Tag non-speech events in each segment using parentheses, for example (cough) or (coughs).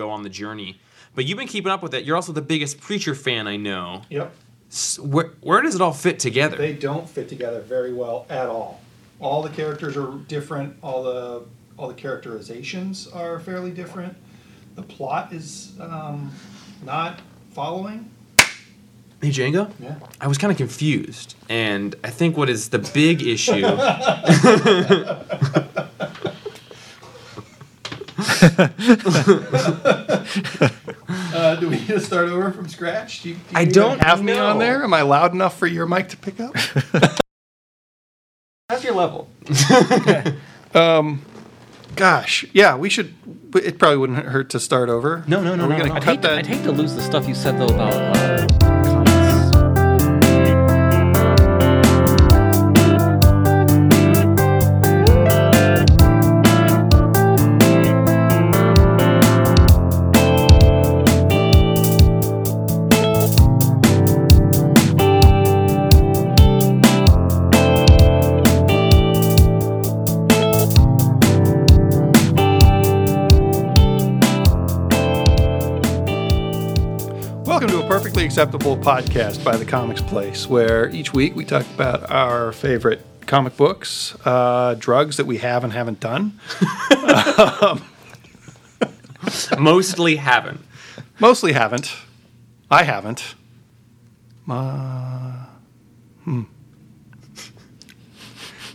go on the journey. But you've been keeping up with it. You're also the biggest Preacher fan I know. Yep. S- Where, where does it all fit together? They don't fit together very well at all. All the characters are different. All the all the characterizations are fairly different. The plot is um, not following. hey, Django? Yeah. I was kind of confused. And I think what is the big (laughs) issue. (laughs) Uh, do we need to start over from scratch? Do you, do you I don't Have me on there? Am I loud enough for your mic to pick up? (laughs) That's your level. (laughs) Gosh, yeah, we should. It probably wouldn't hurt to start over. No, no, no, Are we no, gonna no. I'd cut hate, to, that? I'd hate to lose the stuff you said though about uh, to a perfectly acceptable podcast by the Comics Place, where each week we talk about our favorite comic books, uh, drugs that we have and haven't done. (laughs) Mostly haven't. Mostly haven't. I haven't. Uh, hmm.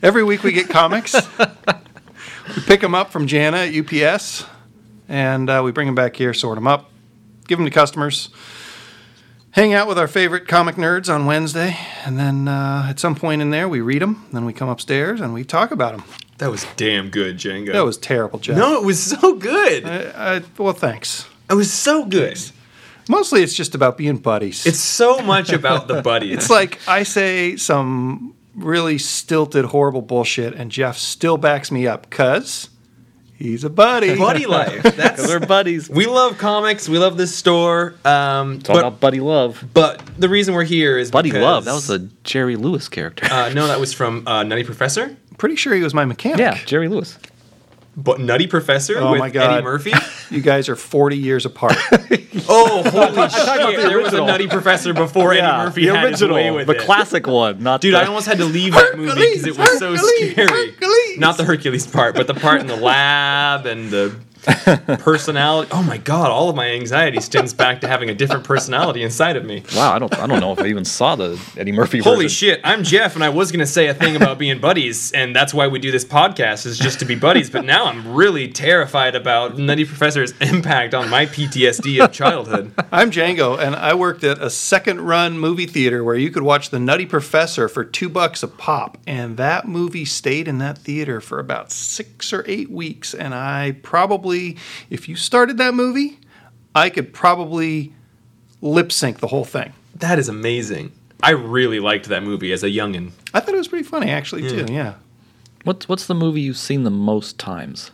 Every week we get comics. we pick them up from Jana at UPS, and uh, we bring them back here, sort them up, give them to customers. Hang out with our favorite comic nerds on Wednesday, and then uh, at some point in there we read them. Then we come upstairs and we talk about them. That was damn good, Django. That was terrible, Jeff. No, it was so good. Uh, well, thanks. It was so good. Mostly, it's just about being buddies. It's so much about the buddies. It's like I say some really stilted, horrible bullshit, and Jeff still backs me up because he's a buddy. (laughs) buddy life. (laughs) That's we're buddies. we love comics. We love this store. Um, It's all but, about buddy love. but the reason we're here is Buddy because, love. That was a Jerry Lewis character. Uh, no, that was from uh, Nutty Professor. (laughs) Pretty sure he was my mechanic. yeah, Jerry Lewis. But Nutty Professor Oh with my God. Eddie Murphy. You guys are 40 years apart. Oh, (laughs) holy shit! the There was a. Nutty Professor before Eddie Murphy the had his way original, with the it. classic one, not Dude, the, I almost had to leave that movie because it was so scary. Hercules. Not the Hercules part, but the part in the lab and the (laughs) personality. Oh my god, all of my anxiety stems back to having a different personality inside of me. Wow, I don't, I don't know if I even saw the Eddie Murphy Holy version. shit, I'm Jeff, and I was gonna say a thing about being buddies, and that's why we do this podcast is just to be buddies. But now I'm really terrified about Nutty Professor's impact on my PTSD of childhood. (laughs) I'm Django, and I worked at a second run movie theater where you could watch The Nutty Professor for two bucks a pop. And that movie stayed in that theater for about six or eight weeks. And I probably, if you started that movie, I could probably lip sync the whole thing. That is amazing. I really liked that movie as a youngin. I thought it was pretty funny, actually, too. Yeah. What's what's the movie you've seen the most times?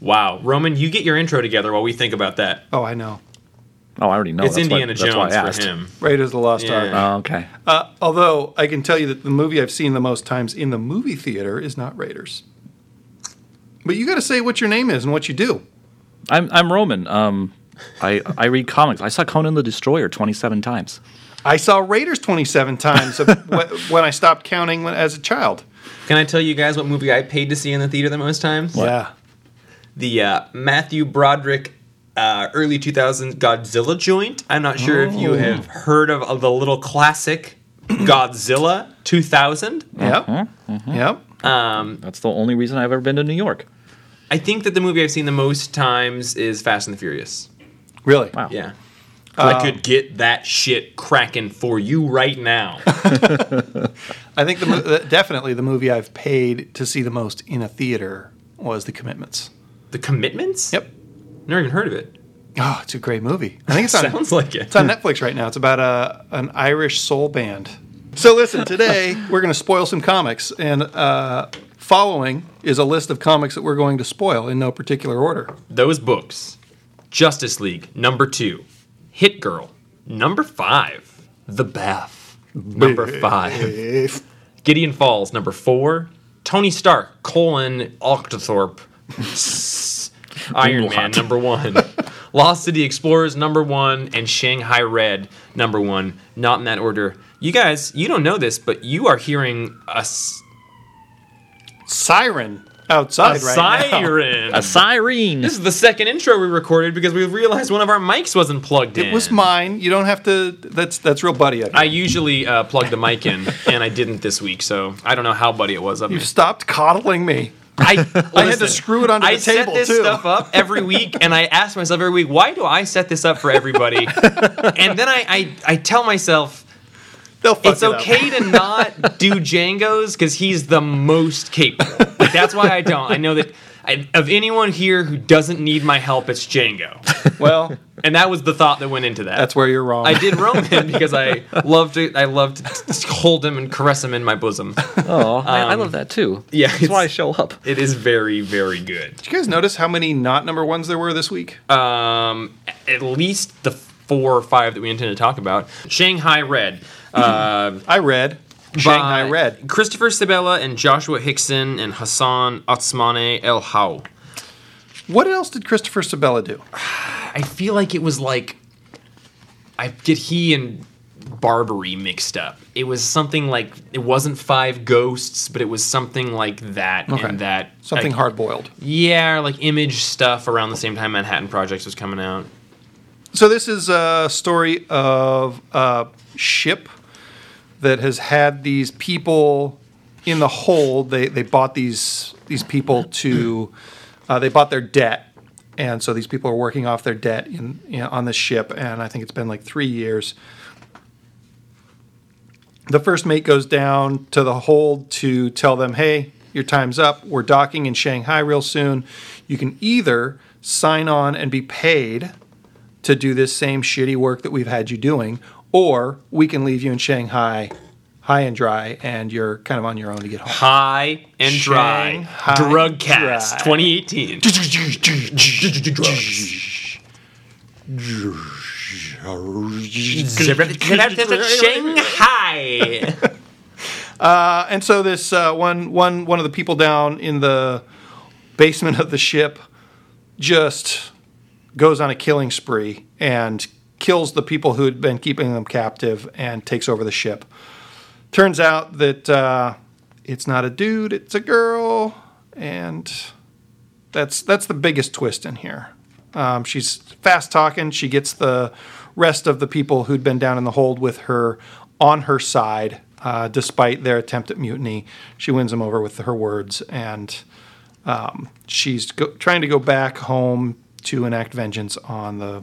Wow, Roman, you get your intro together while we think about that. Oh, I know. Oh, I already know. it's that's why- Indiana that's why I Jones for asked. him. Raiders of the Lost Yeah. Ark. Oh, okay. Uh, although I can tell you that the movie I've seen the most times in the movie theater is not Raiders. But you got to say what your name is and what you do. I'm I'm Roman. Um, I I read comics. I saw Conan the Destroyer 27 times. I saw Raiders 27 times (laughs) when I stopped counting when, as a child. Can I tell you guys what movie I paid to see in the theater the most times? Yeah. The uh, Matthew Broderick uh, early 2000s Godzilla joint. I'm not sure if you Oh. have heard of, of the little classic Godzilla 2000. Yep. Mm-hmm. Yep. Um, That's the only reason I've ever been to New York. I think that the movie I've seen the most times is Fast and the Furious. Really? Wow. Yeah. 'Cause I could get that shit cracking for you right now. (laughs) (laughs) I think the, mo- uh, definitely the movie I've paid to see the most in a theater was The Commitments. the Commitments? Yep. Never even heard of it. Oh, it's a great movie. I think it's on, (laughs) Sounds like it. it's on Netflix right now. It's about a, an Irish soul band. So listen, today we're going to spoil some comics, and uh, following is a list of comics that we're going to spoil in no particular order. Those books Justice League, number two. Hit Girl, number five. The Bath, number five. Gideon Falls, number four. Tony Stark, colon, Octothorpe. (laughs) Iron Man number one, Lost City Explorers number one, and Shanghai Red number one. Not in that order. You guys, you don't know this, but you are hearing a, s- Siren a outside right now. siren. A siren. This is the second intro we recorded because we realized one of our mics wasn't plugged in. It was mine. You don't have to. That's that's real buddy of you. I usually uh, plug the mic in, (laughs) and I didn't this week, so I don't know how buddy it was of me. you stopped coddling me. I, (laughs) I had to screw it onto the table I set this too. stuff up every week, and I ask myself every week, why do I set this up for everybody? (laughs) and then I, I, I tell myself, They'll fuck it's it up. okay to not do Django's because he's the most capable. Like, that's why I don't. I know that I, of anyone here who doesn't need my help, it's Django. Well, And that was the thought that went into that. that's where you're wrong. I did Roman because I loved to. I loved to hold him and caress him in my bosom. Oh, I, I Um, love that too. yeah, that's why I show up. It is very, very good. Did you guys notice how many not number ones there were this week? um, at least the four or five that we intend to talk about. Shanghai Red. Uh, I read Shanghai by Red. Christopher Sebela and Joshua Hixson and Hassan Otsmane-Elhaou. What else did Christopher Sebela do? I feel like it was like I get he and Barbiere mixed up. It was something like it wasn't Five Ghosts, but it was something like that Okay. and that Something like, hard boiled. Yeah, like image stuff around the same time Manhattan Projects was coming out. So this is a story of a ship that has had these people in the hold. They they bought these these people to (clears throat) uh, they bought their debt, and so these people are working off their debt in you know, on the ship. And I think it's been like three years. The first mate goes down to the hold to tell them, "Hey, your time's up. We're docking in Shanghai real soon. You can either sign on and be paid." to do this same shitty work that we've had you doing, or we can leave you in Shanghai high and dry and you're kind of on your own to get home. High and dry. Shanghai Drug Cast Dry. 2018. Shanghai. (laughs) Uh, and so this uh, one, one, one of the people down in the basement of the ship just goes on a killing spree and kills the people who had been keeping them captive and takes over the ship. Turns out that uh, it's not a dude, it's a girl, and that's that's the biggest twist in here. Um, she's fast talking. She gets the rest of the people who'd been down in the hold with her on her side, uh, despite their attempt at mutiny. She wins them over with her words, and um, she's go- trying to go back home to enact vengeance on the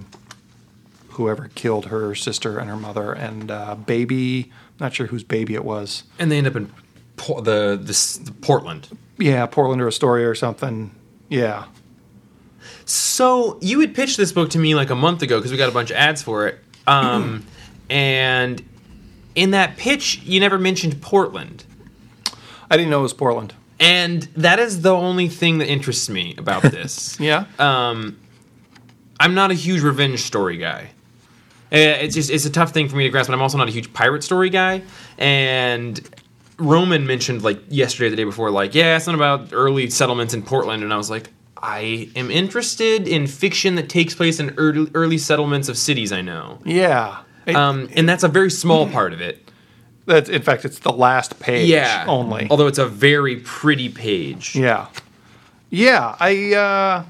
whoever killed her sister and her mother and uh, baby. Not sure whose baby it was. and they end up in Por- the, this, the Portland. Yeah, Portland or Astoria or something. Yeah. So you had pitched this book to me like a month ago because we got a bunch of ads for it. Um, (clears throat) and in that pitch, you never mentioned Portland. I didn't know it was Portland. And that is the only thing that interests me about this. (laughs) Yeah. um, I'm not a huge revenge story guy. Uh, It's just it's a tough thing for me to grasp, but I'm also not a huge pirate story guy. And Roman mentioned like yesterday, the day before, like yeah, it's not about early settlements in Portland, and I was like, I am interested in fiction that takes place in early, early settlements of cities I know. yeah. It- Um, and that's a very small part of it. That's in fact, it's the last page Yeah, only. Although it's a very pretty page. Yeah, yeah. I uh,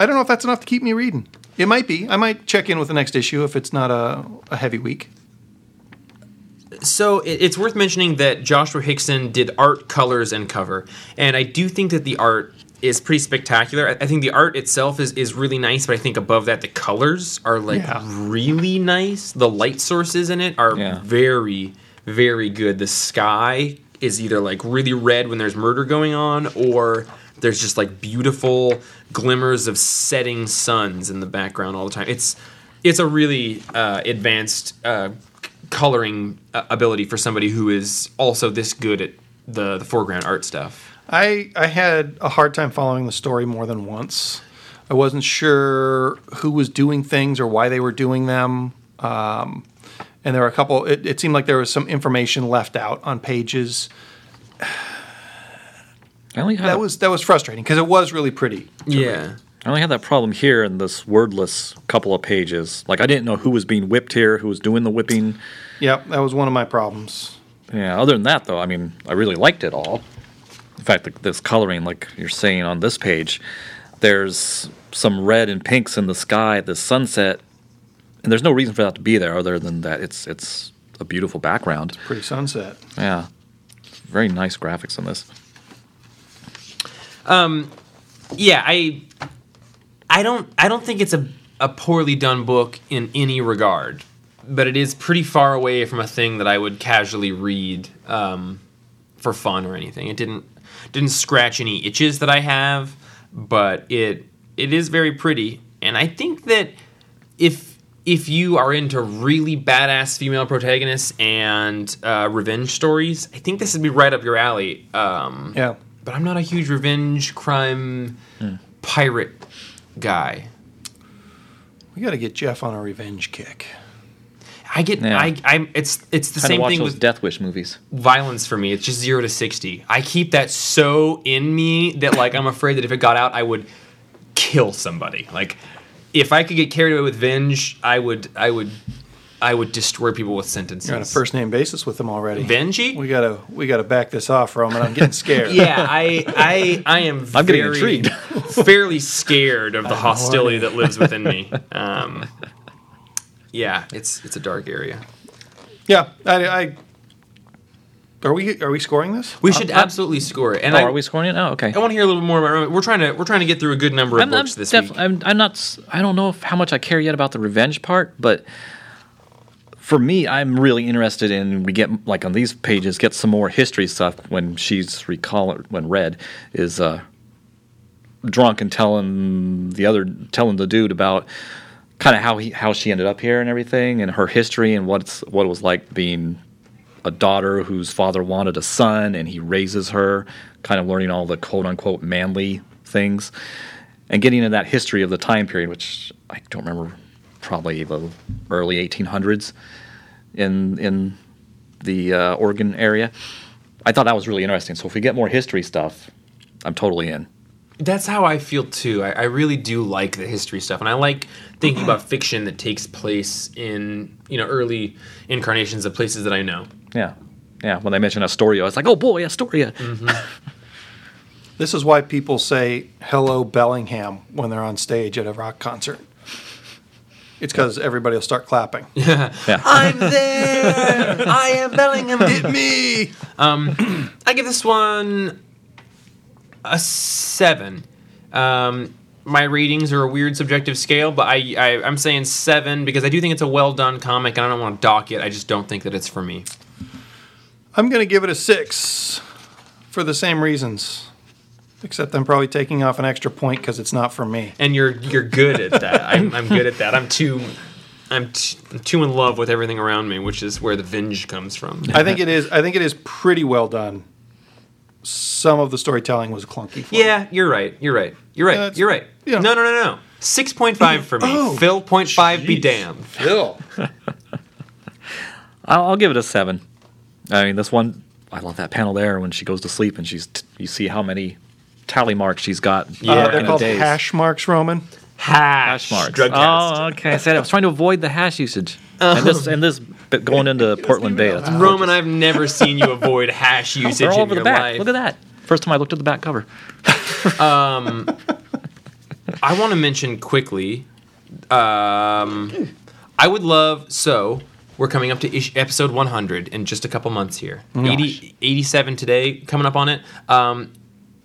I don't know if that's enough to keep me reading. It might be. I might check in with the next issue if it's not a, a heavy week. So it, it's worth mentioning that Joshua Hixson did art, colors, and cover, and I do think that the art is pretty spectacular. I, I think the art itself is is really nice, but I think above that the colors are like Yeah. really nice. The light sources in it are Yeah. very very good. The sky is either like really red when there's murder going on, or there's just like beautiful glimmers of setting suns in the background all the time. It's it's a really uh, advanced uh, coloring uh, ability for somebody who is also this good at the the foreground art stuff. I I had a hard time following the story more than once. I wasn't sure who was doing things or why they were doing them. Um, and there were a couple. It, it seemed like there was some information left out on pages. I only had That was that was frustrating because it was really pretty. Yeah. I only had that problem here in this wordless couple of pages. Like I didn't know who was being whipped here, who was doing the whipping. Yep, that was one of my problems. Yeah. Other than that, though, I mean, I really liked it all. In fact, like, this coloring, like you're saying on this page, there's some red and pinks in the sky, the sunset, and there's no reason for that to be there other than that it's it's a beautiful background. It's a pretty sunset. Yeah. Very nice graphics on this. Yeah, I I don't I don't think it's a a poorly done book in any regard, but it is pretty far away from a thing that I would casually read um, for fun or anything. It didn't didn't scratch any itches that I have, but it it is very pretty, and I think that if if you are into really badass female protagonists and uh, revenge stories, I think this would be right up your alley. Um, Yeah. But I'm not a huge revenge crime hmm. pirate guy. We got to get Jeff on a revenge kick. I get Yeah. I I'm it's it's the Kind of same watch thing those with Death Wish movies. violence for me. It's just 0 to 60. I keep that so in me that like I'm afraid that if it got out I would kill somebody. Like if I could get carried away with venge, I would I would I would destroy people with sentences. You're on a first name basis with them already. Benji, We gotta we gotta back this off, Roman. I'm getting scared. (laughs) yeah, I I I am I'm getting very- intrigued. (laughs) fairly scared of the (laughs) hostility that lives within me. Um, yeah, it's it's a dark area. Yeah. I, I are we are we scoring this? We should absolutely score it. And Oh, I, are we scoring it? Oh, okay. I want to hear a little bit more about. We're trying to we're trying to get through a good number of I'm, I'm, books this def- week. I'm, I'm not. I don't know if, how much I care yet about the revenge part, but for me, I'm really interested in we get like on these pages get some more history stuff when she's recall when Red is uh, drunk and telling the other telling the dude about kind of how he how she ended up here and everything and her history and what's what it was like being a daughter whose father wanted a son and he raises her, kind of learning all the quote unquote manly things and getting into that history of the time period, which I don't remember, probably the early 1800s in in the uh, Oregon area. I thought that was really interesting. So if we get more history stuff, I'm totally in. That's how I feel too. I, I really do like the history stuff, and I like thinking about fiction that takes place in you know early incarnations of places that I know. Yeah, yeah. When they mention Astoria, it's like, oh boy, Astoria. This is why people say "Hello Bellingham" when they're on stage at a rock concert. It's because everybody will start clapping. (laughs) Yeah. I'm there. I am Bellingham. Hit me! Um, I give this one a seven. Um, my ratings are a weird subjective scale, but I, I I'm saying seven because I do think it's a well done comic, and I don't want to dock it. I just don't think that it's for me. I'm going to give it a six for the same reasons. Except I'm probably taking off an extra point because it's not for me. And you're you're good at that. (laughs) I'm, I'm good at that. I'm too. I'm, t- I'm too in love with everything around me, which is where the venge comes from. I think it is. I think it is pretty well done. Some of the storytelling was clunky. For me. Yeah, you're right. You're right. You're right. Yeah, it's- you're right. yeah. No, no, no, no. Six point five for me. Oh, Phil point five. Be damned. Phil. (laughs) I'll, I'll give it a seven. I mean, this one, I love that panel there when she goes to sleep and she's t- you see how many tally marks she's got. Yeah. Uh, they're called days. hash marks, Roman. Hash, hash marks. Drug test. Oh, okay. I said I was trying to avoid the hash usage. And this and this bit going into Portland Bay. That's Roman, I've never seen you avoid hash (laughs) usage They're all in over your the back. life. Look at that. First time I looked at the back cover. (laughs) um, I want to mention quickly. Um, I would love so we're coming up to ish, episode 100 in just a couple months here. 80, 87 today, coming up on it. Um,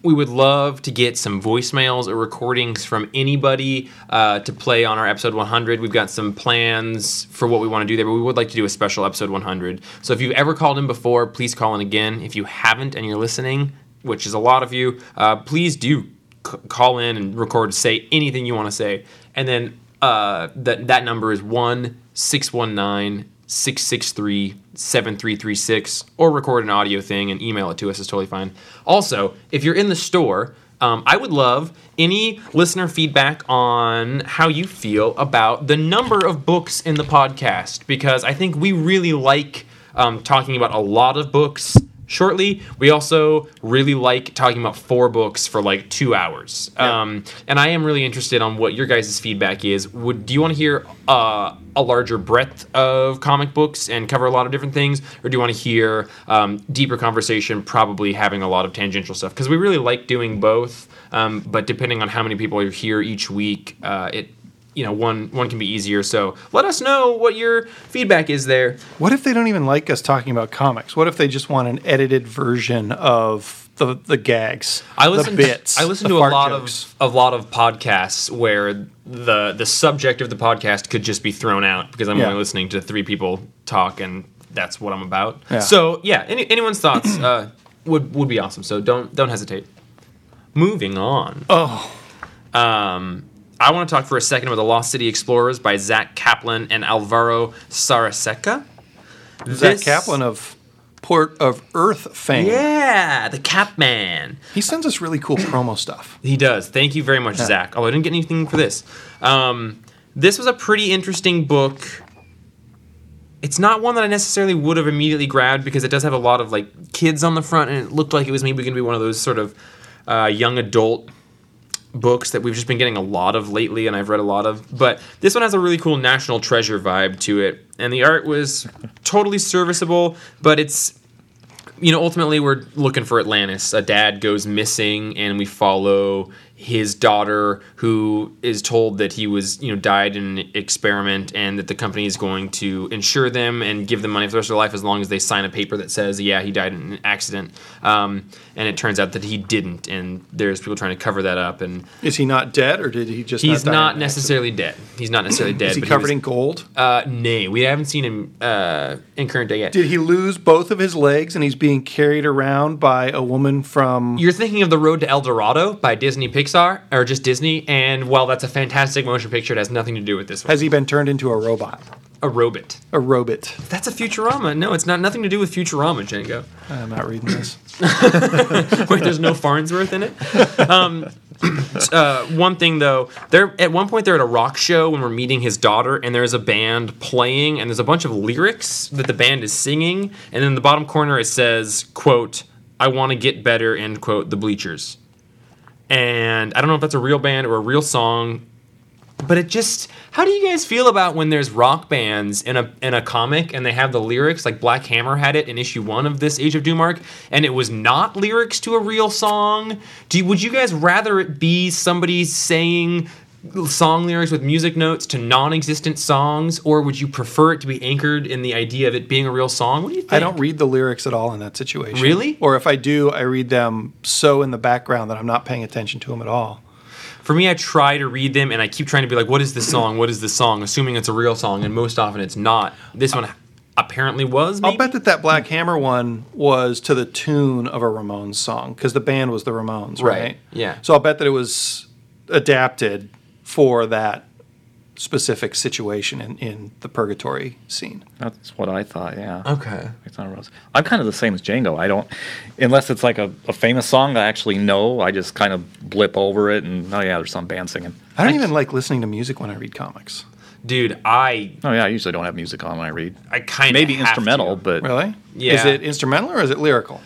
we would love to get some voicemails or recordings from anybody uh, to play on our episode 100. We've got some plans for what we want to do there, but we would like to do a special episode 100. So if you've ever called in before, please call in again. If you haven't and you're listening, which is a lot of you, uh, please do c- call in and record, say anything you want to say. And then uh, that, that number is 1 619 663 7336 or record an audio thing and email it to us is totally fine. Also, if you're in the store, um, I would love any listener feedback on how you feel about the number of books in the podcast because I think we really like um, talking about a lot of books shortly. We also really like talking about four books for like two hours. Um, and I am really interested on what your guys' feedback is. Would do you want to hear uh, a larger breadth of comic books and cover a lot of different things, or do you want to hear um, deeper conversation, probably having a lot of tangential stuff? Because we really like doing both. Um, but depending on how many people are here each week, uh, it you know one one can be easier. So let us know what your feedback is there. What if they don't even like us talking about comics? What if they just want an edited version of the the gags, I listen the bits? I listen to a lot jokes? of a lot of podcasts where the the subject of the podcast could just be thrown out because I'm Yeah. only listening to three people talk and that's what I'm about. Yeah. So yeah, any, anyone's thoughts uh, would would be awesome. So don't don't hesitate. Moving on. Oh, Um, I want to talk for a second about the Lost City Explorers by Zack Kaplan and Alvaro Sarraseca. Zack This- Kaplan of Port of Earth fame. Yeah, the Cap Man. He sends us really cool promo stuff. He does. Thank you very much, Zack. Oh, I didn't get anything for this. Um, this was a pretty interesting book. It's not one that I necessarily would have immediately grabbed because it does have a lot of like kids on the front, and it looked like it was maybe going to be one of those sort of uh, young adult books that we've just been getting a lot of lately, and I've read a lot of. But this one has a really cool national treasure vibe to it, and the art was totally serviceable. But it's you know, ultimately we're looking for Atlantis. A dad goes missing, and we follow his daughter, who is told that he was, you know, died in an experiment, and that the company is going to insure them and give them money for the rest of their life as long as they sign a paper that says, yeah, he died in an accident. Um, and it turns out that he didn't, and there's people trying to cover that up, and Is he not dead, or did he just? he's not, die not necessarily dead. He's not necessarily (clears throat) dead. Is he but covered was- in gold? Uh, nay, we haven't seen him uh, in current day yet. Did he lose both of his legs and he's being carried around by a woman from? You're thinking of The Road to El Dorado by Disney Pixar, or just Disney, and while that's a fantastic motion picture, it has nothing to do with this one. Has he been turned into a robot? A robot. A robot? That's a Futurama. No, it's not nothing to do with Futurama, Django. I'm not reading this. (laughs) Wait, there's no Farnsworth in it? Um, (clears throat) uh, one thing though, they're at one point they're at a rock show when we're meeting his daughter, and there's a band playing, and there's a bunch of lyrics that the band is singing, and in the bottom corner it says, "quote I want to get better," end quote. The Bleachers, and I don't know if that's a real band or a real song. But it just how do you guys feel about when there's rock bands in a in a comic and they have the lyrics like Black Hammer had it in issue one of this Age of Doom arc and it was not lyrics to a real song? Do you, would you guys rather it be somebody saying song lyrics with music notes to non-existent songs, or would you prefer it to be anchored in the idea of it being a real song? What do you think? I don't read the lyrics at all in that situation. Really? Or if I do, I read them so in the background that I'm not paying attention to them at all. For me, I try to read them and I keep trying to be like, what is this song? What is this song? Assuming it's a real song, and most often it's not. This one apparently was. Maybe? I'll bet that that Black Hammer one was to the tune of a Ramones song because the band was the Ramones, right? Right, yeah. So I'll bet that it was adapted for that specific situation in, in the purgatory scene. That's what I thought. Yeah. Okay. I thought it was. I'm kind of the same as Django. I don't, unless it's like a, a famous song I actually know. I just kind of blip over it and oh yeah, there's some band singing. I don't even like listening to music when I read comics. Dude, I Oh yeah, I usually don't have music on when I read. I kind of Maybe instrumental, but Really? Yeah. Is it instrumental or is it lyrical?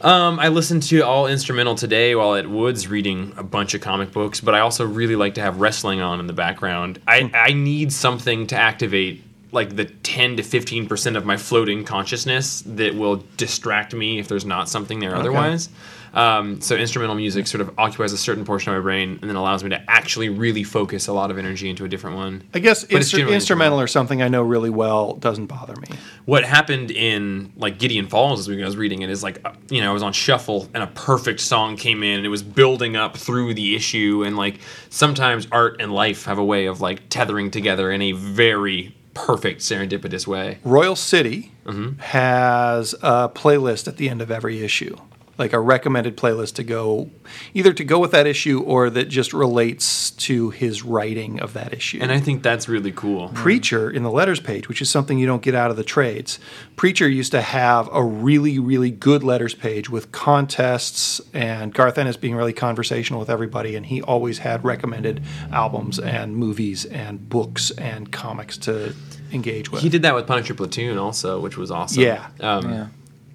Um, I listened to all instrumental today while at Woods reading a bunch of comic books, but I also really like to have wrestling on in the background. I, I need something to activate like the 10 to 15% of my floating consciousness that will distract me if there's not something there otherwise. Um, so instrumental music sort of occupies a certain portion of my brain and then allows me to actually really focus a lot of energy into a different one. I guess instru- instrumental or something I know really well doesn't bother me. what happened in like Gideon Falls as we I was reading it is like uh, you know I was on shuffle and a perfect song came in and it was building up through the issue and like sometimes art and life have a way of like tethering together in a very perfect serendipitous way. Royal City Mm-hmm. has a playlist at the end of every issue, like a recommended playlist to go, either to go with that issue or that just relates to his writing of that issue. And I think that's really cool. Preacher in the letters page, which is something you don't get out of the trades. Preacher used to have a really, really good letters page with contests and Garth Ennis being really conversational with everybody, and he always had recommended albums and movies and books and comics to engage with. He did that with Punisher Platoon also, which was awesome. Yeah. Um, yeah.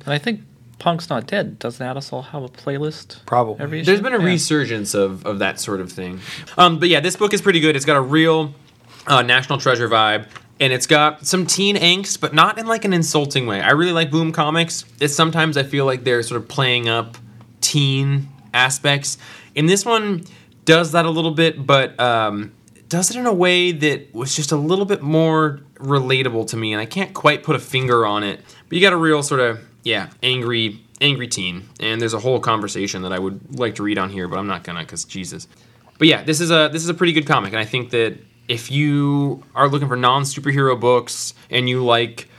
And I think Punk's Not Dead, doesn't Addisol have a playlist? Probably. Every issue? There's been a Yeah. resurgence of, of that sort of thing. Um, but yeah, this book is pretty good. It's got a real uh, National Treasure vibe, and it's got some teen angst, but not in like an insulting way. I really like Boom Comics. It's sometimes I feel like they're sort of playing up teen aspects. And this one does that a little bit, but um, does it in a way that was just a little bit more relatable to me. And I can't quite put a finger on it, but you got a real sort of yeah angry angry teen, and there's a whole conversation that I would like to read on here, but I'm not gonna because Jesus. But yeah, this is a this is a pretty good comic, and I think that if you are looking for non superhero books and you like,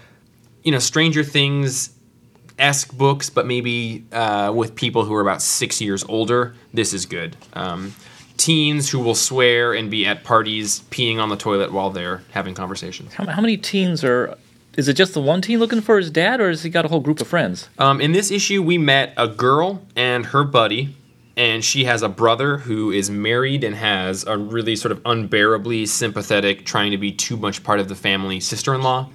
you know, Stranger Things esque books, but maybe uh, with people who are about six years older, this is good. Um, teens who will swear and be at parties peeing on the toilet while they're having conversations. How, how many teens are? Is it just the one teen looking for his dad, or has he got a whole group of friends? Um, in this issue, we met a girl and her buddy, and she has a brother who is married and has a really sort of unbearably sympathetic, trying to be too much part of the family sister in law.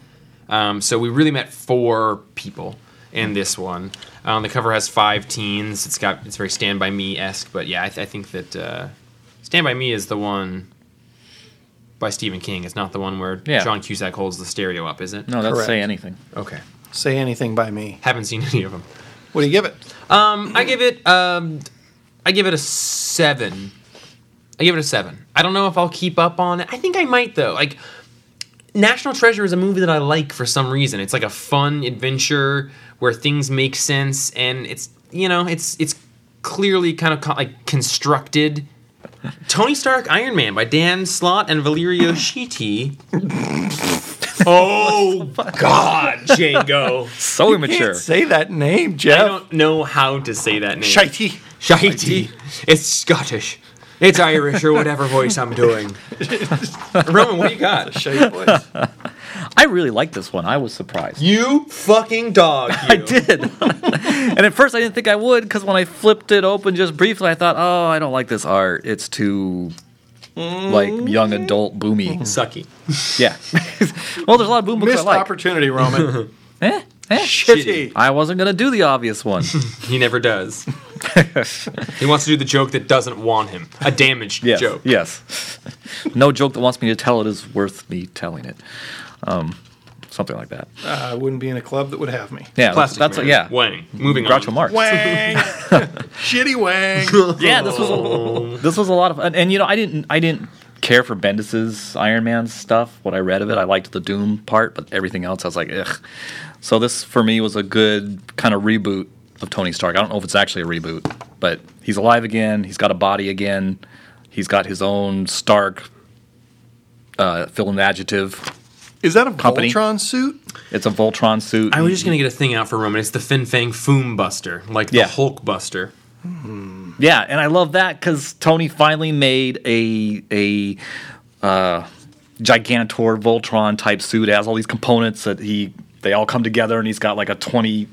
Um, so we really met four people in this one. Um, the cover has five teens. It's got it's very Stand by Me esque, but yeah, I, th- I think that uh, Stand by Me is the one by Stephen King. It's not the one where Yeah. John Cusack holds the stereo up, is it? No, that's Correct. say anything. Okay, Say anything by me. haven't seen (laughs) any of them. What do you give it? Um, I give it um, I give it a seven. I give it a seven. I don't know if I'll keep up on it. I think I might though. Like National Treasure is a movie that I like for some reason. It's like a fun adventure where things make sense and it's you know it's it's clearly kind of co- like constructed. Tony Stark Iron Man by Dan Slott and Valerio (laughs) Schiti. oh God, Django! (laughs) So immature. Can't say that name, Jeff. I don't know how to say that name. Shitey. Shitey. It's Scottish. It's Irish or whatever voice I'm doing. (laughs) Roman, what do you got? Shitey voice. I really like this one. I was surprised. You fucking dog. (laughs) You. I did. (laughs) and at first I didn't think I would because when I flipped it open just briefly, I thought, oh, I don't like this art. It's too like young adult boomy. Sucky. (laughs) Yeah. well, there's a lot of boom books Missed I like. opportunity, Roman. Eh, eh. Shitty. I wasn't gonna do the obvious one. He never does. he wants to do the joke that doesn't want him. A damaged yes. joke. Yes. no joke that wants me to tell it is worth me telling it. Um, something like that. I wouldn't be in a club that would have me. Yeah. Plastic that's Man. yeah. Wang. Moving Groucho on. Marx. Wang. (laughs) Shitty wang. (laughs) Yeah, this was a, (laughs) this was a lot of fun. And you know, I didn't I didn't care for Bendis's Iron Man stuff. What I read of it, I liked the Doom part, but everything else, I was like, ugh. So this for me was a good kind of reboot of Tony Stark. I don't know if it's actually a reboot, but he's alive again. He's got a body again. He's got his own Stark. Uh, fill in the adjective. Is that a Company. Voltron suit? It's a Voltron suit. I was just gonna get a thing out for Roman. It's the Fin Fang Foom Buster, like the Yeah. Hulk Buster. Yeah, and I love that because Tony finally made a a uh, Gigantor Voltron type suit. It has all these components that he they all come together, and he's got like a twenty,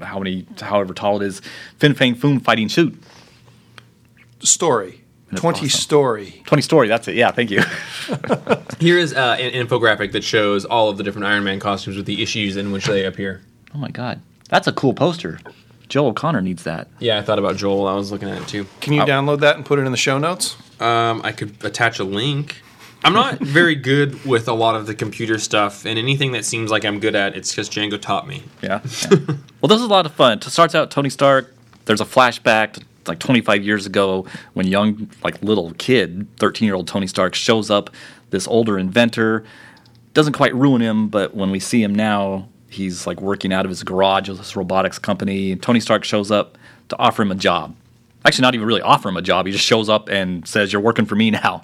how many, however tall it is, Fin Fang Foom fighting suit. Story. That's 20 awesome. story. Twenty story. That's it. Yeah, thank you. (laughs) Here is uh, an infographic that shows all of the different Iron Man costumes with the issues in which they appear. oh my god, that's a cool poster. Joe O'Connor needs that. Yeah, I thought about Joel. I was looking at it too. Can you download that and put it in the show notes? Um, I could attach a link. I'm not (laughs) very good with a lot of the computer stuff, and anything that seems like I'm good at, it's because Django taught me. Yeah. yeah. well, this is a lot of fun. It starts out Tony Stark. There's a flashback to like 25 years ago when young, like little kid, 13 year old Tony Stark shows up. This older inventor doesn't quite ruin him, but when we see him now, he's like working out of his garage with this robotics company. Tony Stark shows up to offer him a job. Actually, not even really offer him a job. He just shows up and says, "You're working for me now."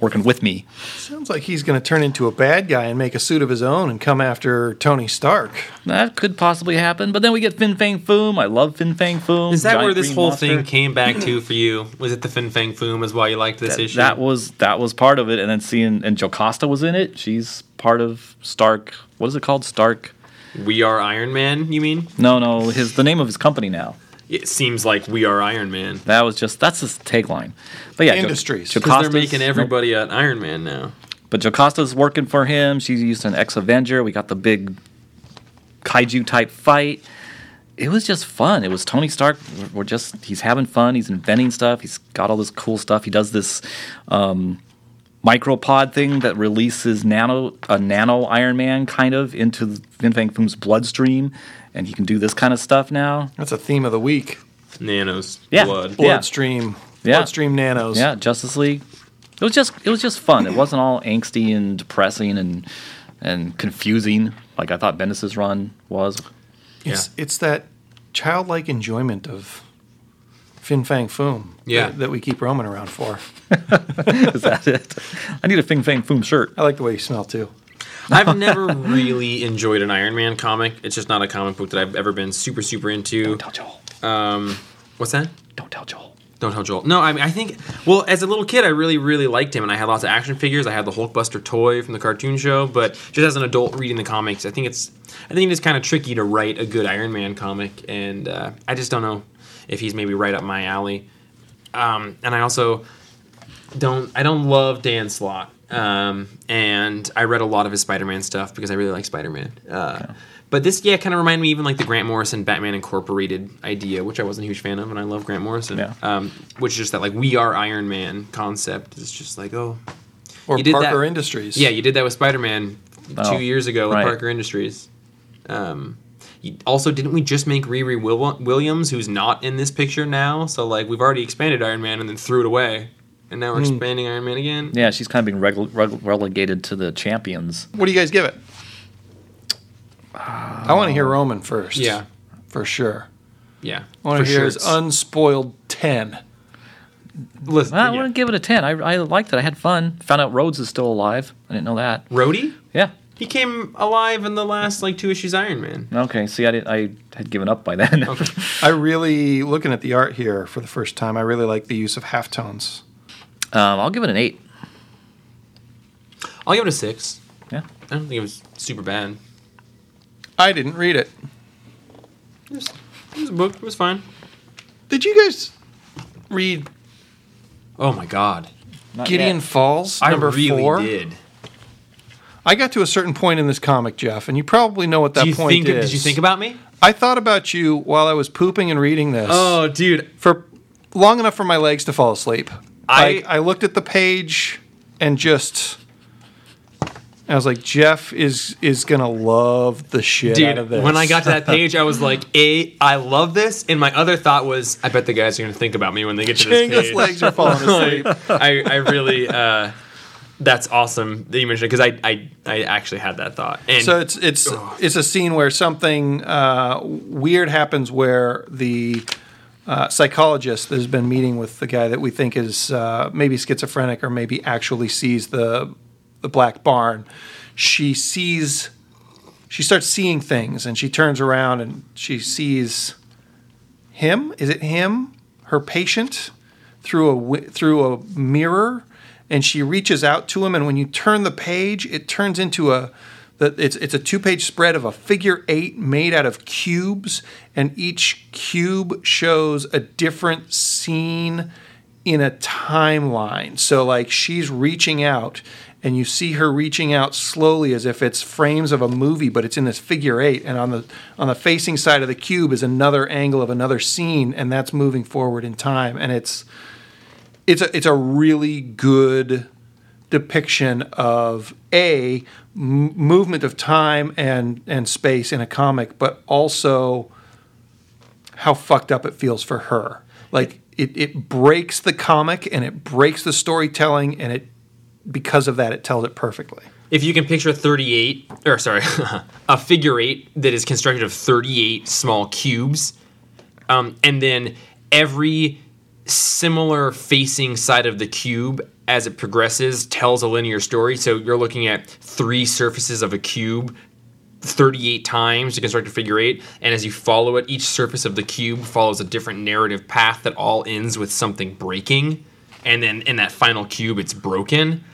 Working with me. Sounds like he's going to turn into a bad guy and make a suit of his own and come after Tony Stark. That could possibly happen, but then we get Fin Fang Foom. I love Fin Fang Foom. Is that Giant where this whole monster. thing came back to for you? Was it the Fin Fang Foom is why you liked this that, issue? that was that was part of it, and then seeing and Jocasta was in it. She's part of Stark. What is it called? Stark? we are Iron Man, you mean? No, no. His the name of his company now. It seems like we are Iron Man. That was just that's his tagline. But yeah, Jo- Industries. Because they're making everybody an Iron Man now. But Jocasta's working for him. She's used an ex Avenger. We got the big kaiju type fight, it was just fun. It was Tony Stark. We're just he's having fun. He's inventing stuff. He's got all this cool stuff. He does this um, micropod thing that releases nano a nano Iron Man kind of into Fin Fang Foom's bloodstream, and he can do this kind of stuff now. That's a theme of the week. Nanos, Yeah. blood. Yeah. Bloodstream. Yeah. Bloodstream nanos. Yeah, Justice League. It was just it was just fun. It wasn't all angsty and depressing and and confusing like I thought Bendis' run was. It's, it's that childlike enjoyment of Fin Fang Foom Yeah. that, that we keep roaming around for. (laughs) Is that it? I need a Fin Fang Foom shirt. I like the way you smell too. I've never (laughs) really enjoyed an Iron Man comic. It's just not a comic book that I've ever been super super into. Don't tell Joel. Um, what's that? Don't tell Joel. Don't tell Joel. No, I mean I think well, as a little kid, I really really liked him, and I had lots of action figures. I had the Hulkbuster toy from the cartoon show, but just as an adult reading the comics, I think it's I think it's kind of tricky to write a good Iron Man comic, and uh, I just don't know if he's maybe right up my alley. Um, and I also don't I don't love Dan Slott. Um, and I read a lot of his Spider-Man stuff because I really like Spider-Man. Uh, But this, yeah, kind of reminded me even like the Grant Morrison Batman Incorporated idea, which I wasn't a huge fan of, and I love Grant Morrison. Yeah. Um, which is just that like we are Iron Man concept. It's just like oh, Or You did Parker that- Industries. yeah, you did that with Spider-Man Oh, two years ago with right. Parker Industries. Um, also, didn't we just make Riri Wil- Williams, who's not in this picture now? So like we've already expanded Iron Man and then threw it away, and now we're Hmm. expanding Iron Man again. Yeah, she's kind of being rele- rele- relegated to the champions. What do you guys give it? I want to hear Roman first. Yeah, For sure. yeah. I want to hear sure. his unspoiled 10. Listen, I yeah. want to give it a 10. I, I liked it. I had fun. Found out Rhodes is still alive. I didn't know that. Rhodey. Yeah. He came alive in the last like two issues Iron Man. Okay. See, I, did, I had given up by then. Okay. (laughs) I really, looking at the art here for the first time, I really like the use of halftones. Um, I'll give it an 8. I'll give it a six. Yeah. I don't think it was super bad. I didn't read it. It was, it was a book. It was fine. Did you guys read Oh my god, Not Gideon yet. Falls, I number really four? did. I got to a certain point in this comic, Jeff, and you probably know what that Do you point think? is. Did you think about me? I thought about you while I was pooping and reading this Oh, dude. for long enough for my legs to fall asleep. I- Like, I looked at the page and just I was like, Jeff is is gonna love the shit out of this. when I got to that (laughs) page, I was like, A, I love this," and my other thought was, "I bet the guys are going to think about me when they get to this page." legs are falling (laughs) asleep. I, I really, uh, that's awesome that you mentioned because I, I, I actually had that thought. And So it's it's it's a scene where something uh, weird happens where the uh, psychologist that has been meeting with the guy that we think is uh, maybe schizophrenic or maybe actually sees the the black barn. She sees she starts seeing things and she turns around and she sees him. Is it him? Her patient through a through a mirror, and she reaches out to him. And when you turn the page, it turns into a it's it's a two page spread of a figure eight made out of cubes, and each cube shows a different scene in a timeline. So like she's reaching out and you see her reaching out slowly as if it's frames of a movie but it's in this figure 8 and on the on the facing side of the cube is another angle of another scene and that's moving forward in time and it's it's a it's a really good depiction of a m- movement of time and and space in a comic but also how fucked up it feels for her. Like it, it breaks the comic and it breaks the storytelling and it because of that it tells it perfectly. if you can picture 38, or sorry, (laughs) a figure eight that is constructed of 38 small cubes, um, and then every similar facing side of the cube as it progresses tells a linear story. So you're looking at three surfaces of a cube 38 times to construct a figure eight, and as you follow it, each surface of the cube follows a different narrative path that all ends with something breaking, and then in that final cube, it's broken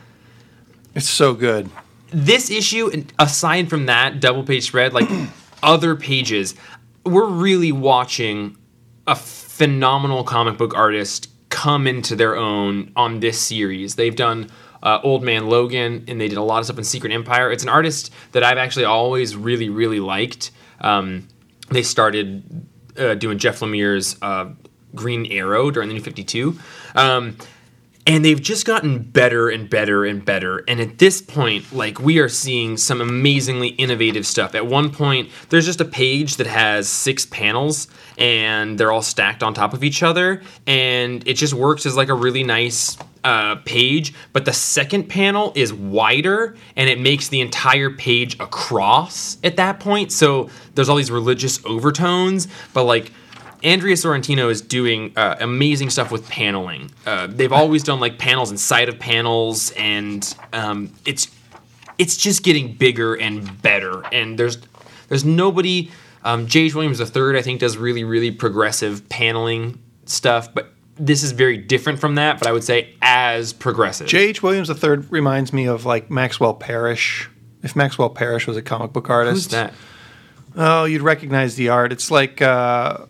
It's so good. this issue, aside from that double page spread, like (clears throat) other pages, we're really watching a phenomenal comic book artist come into their own on this series. They've done uh, Old Man Logan, and they did a lot of stuff in Secret Empire. It's an artist that I've actually always really, really liked. Um, they started uh, doing Jeff Lemire's uh, Green Arrow during the New Fifty Two. Um, and they've just gotten better and better and better. And at this point like we are seeing some amazingly innovative stuff. At one point there's just a page that has six panels and they're all stacked on top of each other. And it just works as like a really nice uh, page. But the second panel is wider and it makes the entire page across at that point. So there's all these religious overtones. But like Andrea Sorrentino is doing uh, amazing stuff with paneling. Uh, they've always done like panels inside of panels, and um, it's it's just getting bigger and better. And there's there's nobody. Um, J.H. Williams III, I think, does really really progressive paneling stuff, but this is very different from that. But I would say as progressive. J.H. Williams III reminds me of like Maxwell Parrish. If Maxwell Parrish was a comic book artist, Who's that? Oh, you'd recognize the art. It's like uh,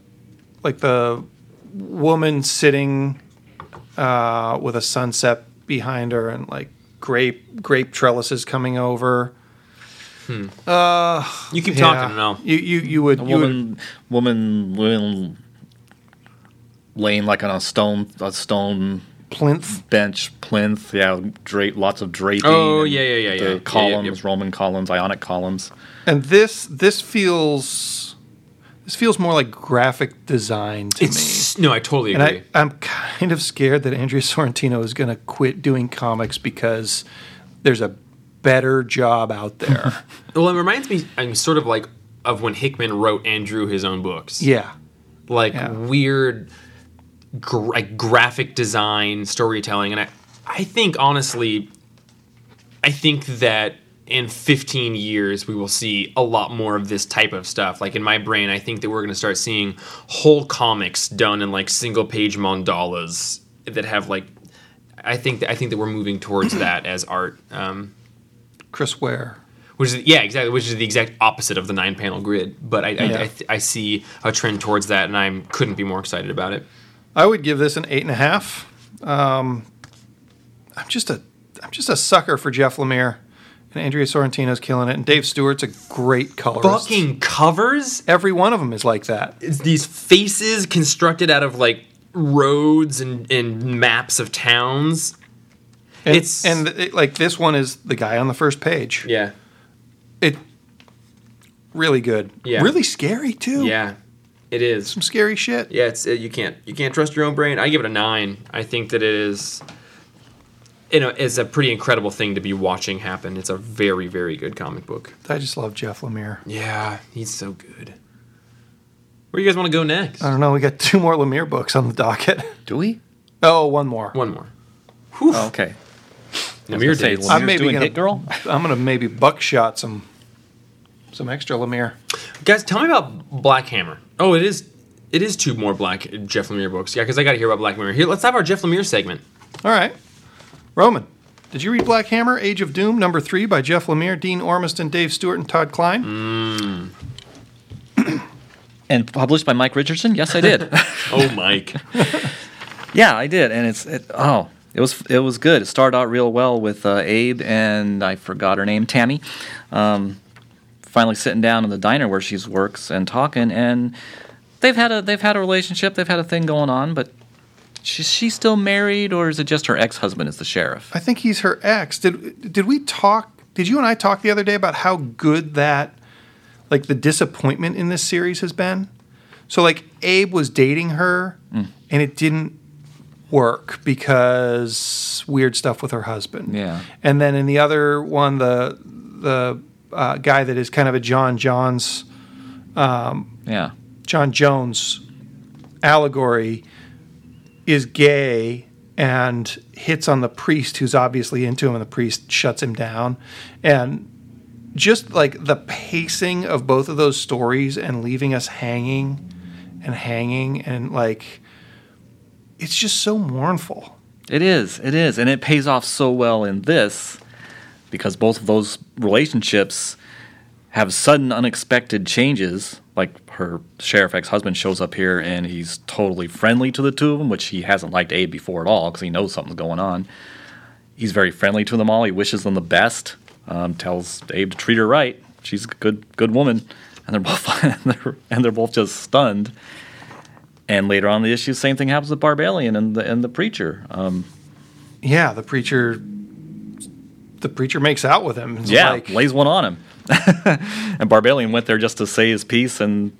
like the woman sitting uh, with a sunset behind her and like grape grape trellises coming over. You keep Yeah. talking, and I'll. You you you would A you would woman, woman, woman laying like on a stone, a stone plinth. bench, plinth. Yeah, drape, lots of draping. Oh, yeah, yeah, yeah, The yeah. Yeah, yeah, columns. Roman columns, Ionic columns. And this this feels this feels more like graphic design to me. No, I totally And agree. I, I'm kind of scared that Andrea Sorrentino is going to quit doing comics because there's a better job out there. (laughs) well, it reminds me, I'm sort of like of when Hickman wrote and drew his own books. yeah. like Yeah. weird gra- like graphic design storytelling and I, I think honestly i think that in 15 years we will see a lot more of this type of stuff. Like in my brain i think that we're going to start seeing whole comics done in like single page mandalas that have like i think that i think that we're moving towards that (clears throat) as art um, Chris Ware. which is yeah exactly which is the exact opposite of the nine panel grid. But i I, I, th- I see a trend towards that and i couldn't be more excited about it. I would give this an eight and a half. Um, I'm just a I'm just a sucker for Jeff Lemire, and Andrea Sorrentino's killing it, and Dave Stewart's a great colorist. fucking covers Every one of them is like that. it's these faces constructed out of like roads and, and maps of towns And, It's- and it, like this one is the guy on the first page. yeah It really good. Yeah. Really scary too. yeah it is Some scary shit. yeah it's uh, you can't you can't trust your own brain i give it a nine i think that it is you know it's a pretty incredible thing to be watching happen it's a very very good comic book I just love Jeff Lemire. yeah he's so good where do you guys want to go next I don't know. We got two more Lemire books on the docket. Do we? Oh, one more. one more Oh, okay. Lemire Say, dates. I'm maybe doing gonna- Hit Girl. I'm gonna maybe buckshot some some extra Lemire. Guys, tell me about Black Hammer. Oh, it is. It is two more Black Jeff Lemire books. Yeah, because I got to hear about Black Hammer. Here, let's have our Jeff Lemire segment. All right. Roman, did you read Black Hammer, Age of Doom, number three by Jeff Lemire, Dean Ormston, Dave Stewart, and Todd Klein? And published by Mike Richardson. Yes, I did. (laughs) Oh, Mike. (laughs) yeah, I did, and it's it, oh, it was it was good. It started out real well with uh, Abe and I forgot her name, Tammy. Um, finally sitting down in the diner where she works and talking, and they've had a they've had a relationship, they've had a thing going on, but she, she's still married, or is it just her ex husband is the sheriff? I think he's her ex. Did did we talk? Did you and I talk the other day about how good that, like the disappointment in this series has been? So like Abe was dating her, and it didn't work because weird stuff with her husband. Yeah. And then in the other one, the the uh, guy that is kind of a John Johns Yeah, John Jones allegory is gay and hits on the priest who's obviously into him and the priest shuts him down and just like the pacing of both of those stories and leaving us hanging and hanging and like it's just so mournful It is. It is. And it pays off so well in this because both of those relationships have sudden, unexpected changes. Like her sheriff ex husband shows up here and he's totally friendly to the two of them, which he hasn't liked Abe before at all because he knows something's going on. He's very friendly to them all. He wishes them the best, um, tells Abe to treat her right. She's a good, good woman. and they're (laughs) both and they're, and they're both just stunned. And later on in the issue, same thing happens with Barbalien and the and the preacher. Um, Yeah, the preacher. The preacher makes out with him. It's yeah, like- lays one on him. (laughs) and Barbalien went there just to say his piece and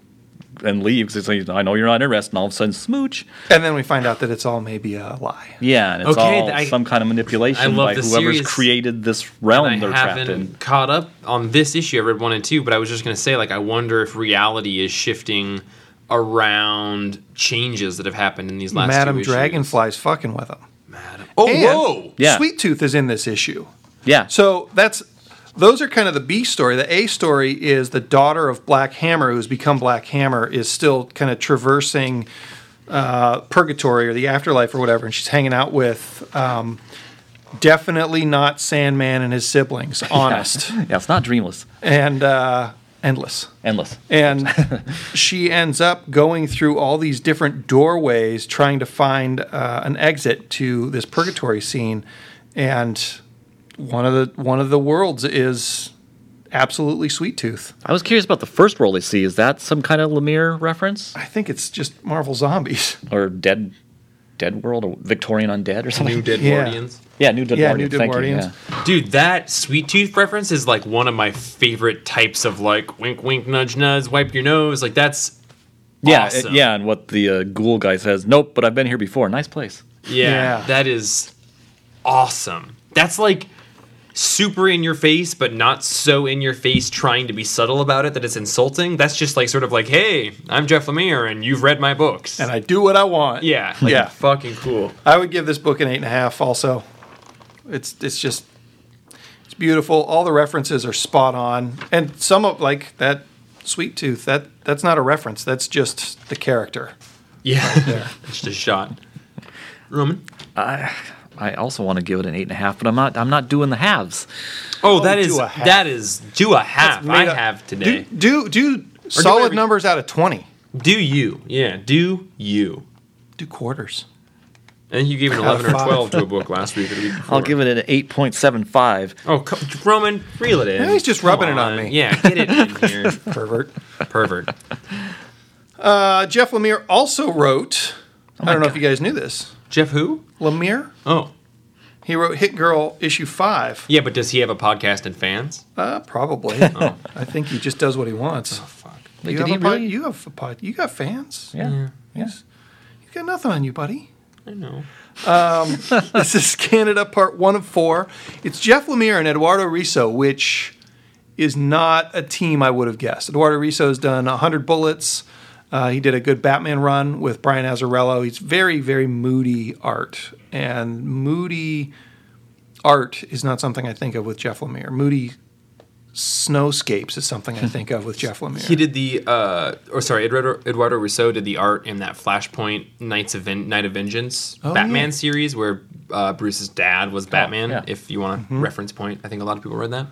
and leaves. He's like, I know you're not interested. And all of a sudden, smooch. and then we find out that it's all maybe a lie. Yeah, and it's Okay, all I- some kind of manipulation by whoever's series, created this realm they're I trapped haven't in. caught up on this issue. I read one and two, but I was just going to say, like, I wonder if reality is shifting around changes that have happened in these last Madam two issues. Dragonfly's fucking with him. Madam. Oh, And whoa! Yeah. Sweet Tooth is in this issue. Yeah, So that's those are kind of the B story. The A story is the daughter of Black Hammer, who's become Black Hammer, is still kind of traversing uh, purgatory or the afterlife or whatever, and she's hanging out with um, definitely not Sandman and his siblings. (laughs) Honest yeah, it's not dreamless, and uh, endless. endless. And (laughs) she ends up going through all these different doorways trying to find uh, an exit to this purgatory scene. And one of the one of the worlds is absolutely Sweet Tooth. I was curious about the first world they see. Is that some kind of Lemire reference I think it's just Marvel Zombies. (laughs) or Dead, Dead World or Victorian Undead or something? New Dead Yeah. Guardians. Yeah, New Dead Yeah, Guardians. New Dead Thank Guardians. you. Yeah. Dude, that sweet tooth reference is like one of my favorite types of like wink, wink, nudge, nudge, wipe your nose. Like that's Yeah, awesome. it- yeah, and what the uh, ghoul guy says. Nope, but I've been here before. Nice place. Yeah, Yeah. that is awesome. That's like super in your face, but not so in your face, trying to be subtle about it that it's insulting. That's just like sort of like, hey, I'm Jeff Lemire, and you've read my books. And I do what I want. yeah, like, Yeah. fucking cool. I would give this book an eight and a half also. It's it's just it's beautiful. All the references are spot on. And some of like that Sweet Tooth, that that's not a reference. That's just the character. Yeah, it's (laughs) just a shot. Roman. I also want to give it an eight and a half, but I'm not. I'm not doing the halves. Oh, that is do a half. that is do a half. I up- have today. Do do, do solid whatever- numbers out of twenty. Do you? Yeah, do you? Do quarters. And you gave an eleven or twelve to a book last week week. (laughs) I'll give it an eight point seven five. Oh, co- Roman, reel it in. Yeah, he's just Come rubbing it on me. Yeah, get it in (laughs) here, Pervert. pervert. Uh, Jeff Lemire also wrote. Oh I don't know if you guys knew this. Jeff, who? Lemire. Oh, He wrote Hit Girl issue five. yeah, but does he have a podcast and fans? Uh, probably. (laughs) Oh, I think he just does what he wants. Oh fuck. Wait, you, did have he a pod- really? you have a pod. You got fans. Yeah. Yeah. You got nothing on you, buddy. I know. (laughs) this is Canada part one of four. It's Jeff Lemire and Eduardo Risso, which is not a team I would have guessed. Eduardo Risso has done 100 Bullets. Uh, he did a good Batman run with Brian Azzarello. He's very, very moody art. And moody art is not something I think of with Jeff Lemire. Moody snowscapes is something I (laughs) think of with Jeff Lemire. He did the, uh, or sorry, Eduardo, Eduardo Rousseau did the art in that Flashpoint Knights of Ven- Night of Vengeance Oh, Batman yeah. series where uh, Bruce's dad was Batman. yeah. If you want a Mm-hmm. reference point, I think a lot of people read that.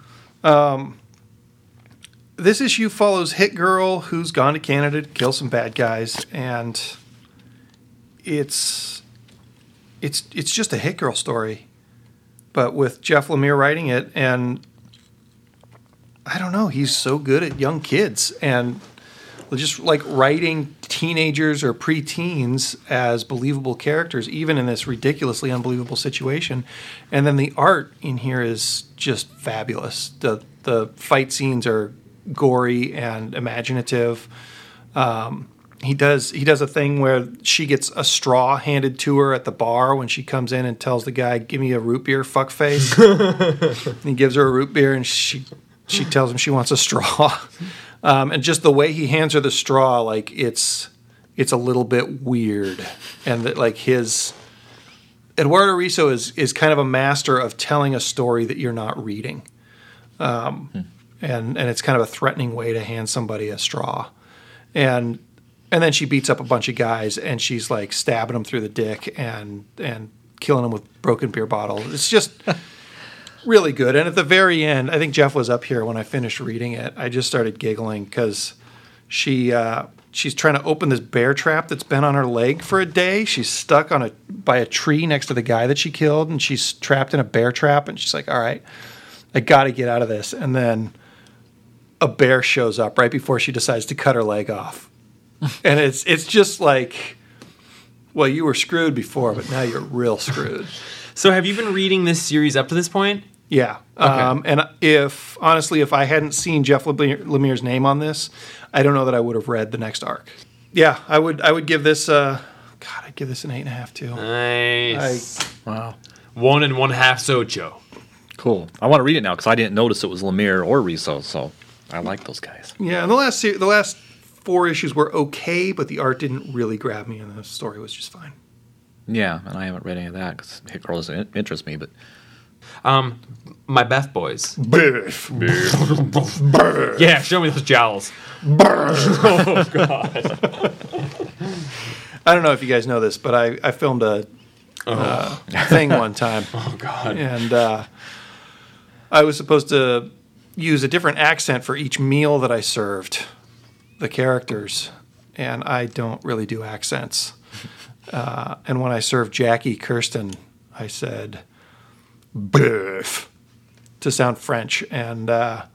This issue follows Hit Girl, who's gone to Canada to kill some bad guys, and it's it's it's just a Hit Girl story, but with Jeff Lemire writing it, and I don't know, he's so good at young kids and just like writing teenagers or preteens as believable characters, even in this ridiculously unbelievable situation. And then the art in here is just fabulous. The the fight scenes are gory and imaginative. Um, he does he does a thing where she gets a straw handed to her at the bar when she comes in and tells the guy, "Give me a root beer, fuck face." and (laughs) he gives her a root beer, and she she tells him she wants a straw. Um, and just the way he hands her the straw, like it's it's a little bit weird, and that like his Eduardo Risso is is kind of a master of telling a story that you're not reading, um, and and it's kind of a threatening way to hand somebody a straw, and and then she beats up a bunch of guys and she's like stabbing them through the dick and and killing them with broken beer bottles. It's just (laughs) really good. And at the very end, I think Jeff was up here when I finished reading it. I just started giggling because she uh, she's trying to open this bear trap that's been on her leg for a day. She's stuck on a by a tree next to the guy that she killed, and she's trapped in a bear trap. And she's like, "All right, I got to get out of this." And then a bear shows up right before she decides to cut her leg off, (laughs) and it's it's just like, well, you were screwed before, but now you're real screwed. (laughs) So have you been reading this series up to this point? Yeah. Um, and if honestly, if I hadn't seen Jeff Lemire- Lemire's name on this, I don't know that I would have read the next arc. Yeah, I would. I would give this. Uh, God, I'd give this an eight and a half too. Nice. Wow. One and one half Socho. Cool. I want to read it now because I didn't notice it was Lemire or Risso, so I like those guys. Yeah, and the last se- the last four issues were okay, but the art didn't really grab me, and the story was just fine. Yeah, and I haven't read any of that because Hit Girl doesn't interest me, but Um, my Beth boys. Biff. (laughs) Yeah, show me those jowls. (laughs) Oh God. I don't know if you guys know this, but I, I filmed a uh, thing one time. (laughs) Oh God. and uh, I was supposed to use a different accent for each meal that I served the characters, and I don't really do accents. (laughs) Uh, and when I served Jackie Kirsten, I said "biff" to sound French, and uh,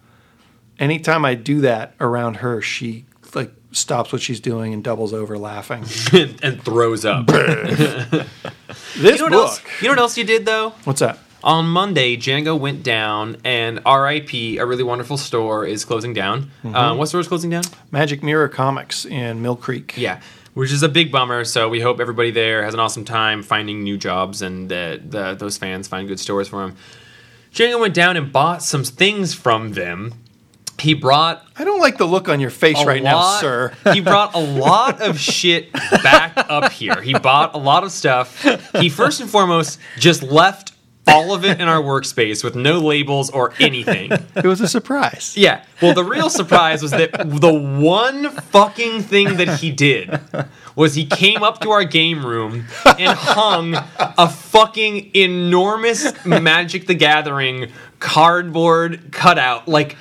anytime I do that around her, she like stops what she's doing and doubles over laughing. (laughs) and throws up. (laughs) This You know book, else? You know what else you did though? what's that? On Monday, Django went down, and RIP, a really wonderful store, is closing down. Uh, what store is closing down? Magic Mirror Comics in Mill Creek. Yeah, which is a big bummer. So we hope everybody there has an awesome time finding new jobs, and that the, those fans find good stores for them. Django went down and bought some things from them. He brought I don't like the look on your face right now, sir. (laughs) he brought a lot of shit back up here. He bought a lot of stuff. He first and foremost just left all of it in our workspace with no labels or anything. (laughs) It was a surprise. Yeah. Well, the real surprise was that the one fucking thing that he did was he came up to our game room and hung a fucking enormous Magic the Gathering cardboard cutout, like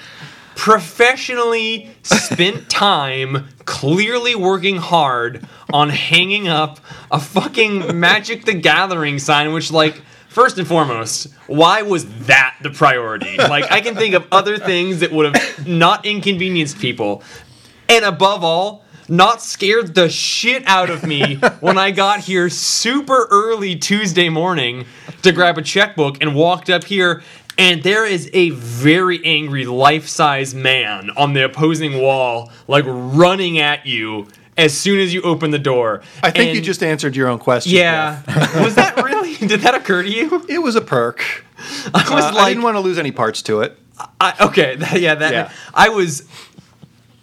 professionally spent time clearly working hard on hanging up a fucking Magic the Gathering sign, which like first and foremost, why was that the priority? Like I can think of other things that would have not inconvenienced people. And above all, not scared the shit out of me when I got here super early Tuesday morning to grab a checkbook and walked up here and there is a very angry life-size man on the opposing wall like running at you as soon as you open the door. I think you just answered your own question. Yeah. was that really (laughs) did that occur to you? It was a perk. I was Uh, I didn't want to lose any parts to it. I, okay, (laughs) that, yeah, that Yeah. I was.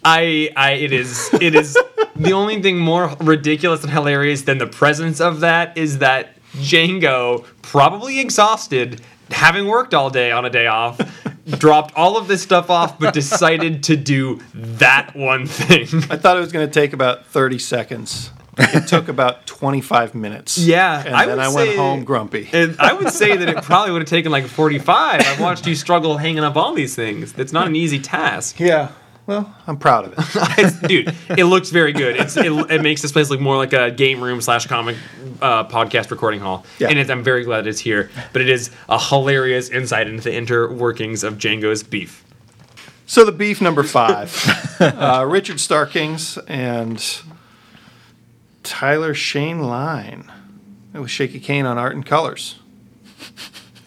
I, I, it is, it is the only thing more ridiculous and hilarious than the presence of that is that Django, probably exhausted, having worked all day on a day off, dropped all of this stuff off, but (laughs) decided to do that one thing. I thought it was going to take about 30 seconds. It (laughs) took about 25 minutes. Yeah, And I then would I went say- home grumpy. And I would say that it (laughs) probably would have taken like 45. I've watched you struggle hanging up all these things. It's not an easy task. yeah. Well, I'm proud of it. (laughs) It's- dude, it looks very good. It's it, it makes this place look more like a game room slash comic uh, podcast recording hall, Yeah. and it's, I'm very glad it's here. But it is a hilarious insight into the inner workings of Django's beef. So the beef number five, (laughs) uh, Richard Starkings and Tyler Shainline. It was Shaky Kane on art and colors.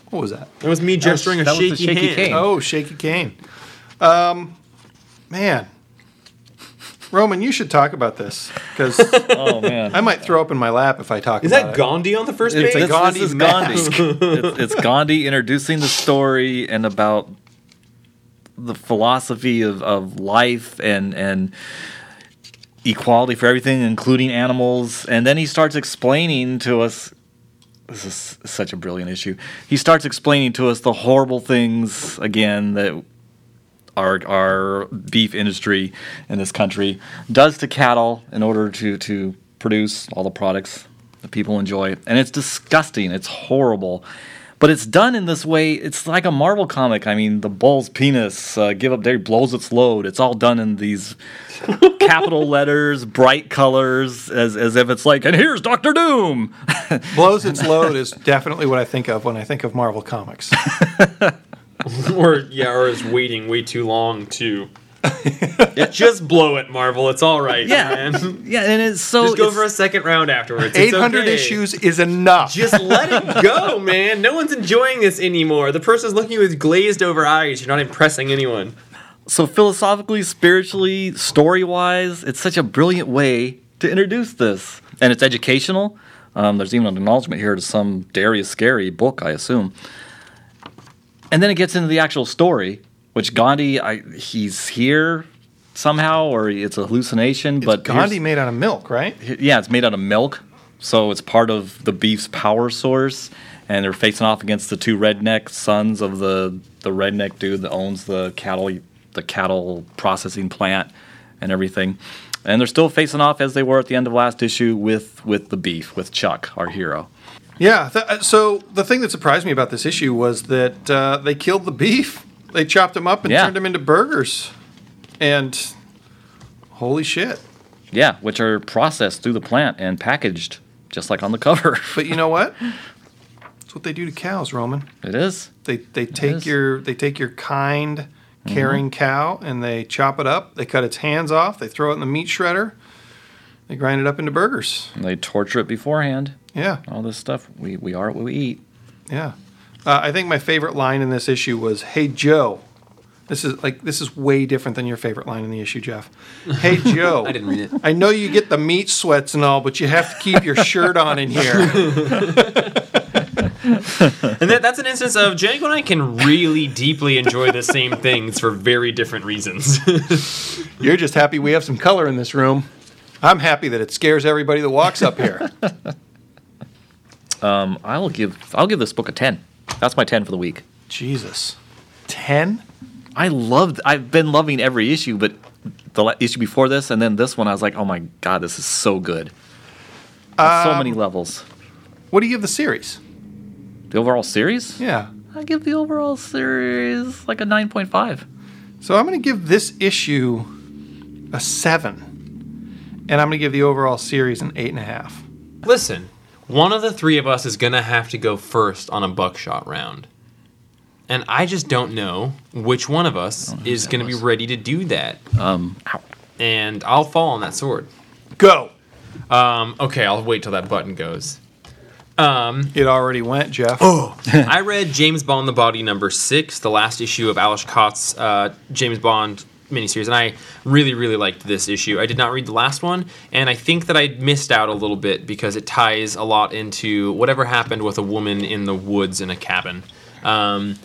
What was that? It was me gesturing that a was the shaky, shaky hand. cane. Oh, Shaky Kane. Um, man, Roman, you should talk about this because (laughs) oh man, I might throw up in my lap if I talk Is about that it. Gandhi on the first It's page? a This- Gandhi this is. Gandhi. (laughs) it's, it's Gandhi introducing the story and about the philosophy of, of life and and equality for everything, including animals. And then he starts explaining to us. This is such a brilliant issue. He starts explaining to us the horrible things again that our our beef industry in this country does to cattle in order to to produce all the products that people enjoy. And it's disgusting. It's horrible. But it's done in this way. It's like a Marvel comic. I mean, the bull's penis, uh, give up there, blows its load. It's all done in these (laughs) capital letters, bright colors, as, as if it's like, and here's Doctor Doom. Blows its load (laughs) is definitely what I think of when I think of Marvel Comics. (laughs) (laughs) or yeah, or is waiting way too long to (laughs) Just blow it, Marvel. It's all right, Yeah. man. (laughs) Yeah, and it's so. Just go for a second round afterwards. 800 okay. issues is enough. Just let it go, man. No one's enjoying this anymore. The person's looking with glazed over eyes. You're not impressing anyone. so philosophically, spiritually, story wise, it's such a brilliant way to introduce this, and it's educational. Um, there's even an acknowledgement here to some Darius Scary book, I assume. And then it gets into the actual story, which Gandhi, I, he's here somehow, or it's a hallucination. It's but Gandhi made out of milk, right? yeah, it's made out of milk, so it's part of the beef's power source. And they're facing off against the two redneck sons of the the redneck dude that owns the cattle the cattle processing plant and everything. And they're still facing off as they were at the end of last issue with with the beef with Chuck, our hero. Yeah. Th- uh, so the thing that surprised me about this issue was that uh, they killed the beef. They chopped them up and Yeah. turned them into burgers. And holy shit. Yeah, which are processed through the plant and packaged just like on the cover. (laughs) But you know what? That's what they do to cows, Roman. it is. They they take your they take your kind caring cow and they chop it up. They cut its hands off. They throw it in the meat shredder. They grind it up into burgers. And they torture it beforehand. Yeah, All this stuff. We we are what we eat. yeah. Uh, I think my favorite line in this issue was, "Hey Joe." This is like this is way different than your favorite line in the issue, Jeff. (laughs) Hey Joe. I didn't read it. I know you get the meat sweats and all, but you have to keep your shirt on in here. (laughs) And that, that's an instance of Django and I can really deeply enjoy the same things for very different reasons. (laughs) You're just happy we have some color in this room. I'm happy that it scares everybody that walks up here. Um, I'll give I'll give this book a ten. That's my ten for the week. Jesus. 10? I loved. I've been loving every issue, but the la- issue before this and then this one, I was like, oh my god, this is so good. On so many levels. What do you give the series? The overall series, Yeah. I give the overall series like a nine point five. So I'm going to give this issue a 7. And I'm going to give the overall series an 8.5. Listen, one of the three of us is going to have to go first on a buckshot round. And I just don't know which one of us is going to be ready to do that. Um, ow. And I'll fall on that sword. Go. Um, okay, I'll wait till that button goes. Um, It already went, Jeff. Oh, (laughs) I read James Bond: The Body Number Six, the last issue of Ales Kot's uh, James Bond miniseries, and I really, really liked this issue. I did not read the last one, and I think that I missed out a little bit because it ties a lot into whatever happened with a woman in the woods in a cabin. Um,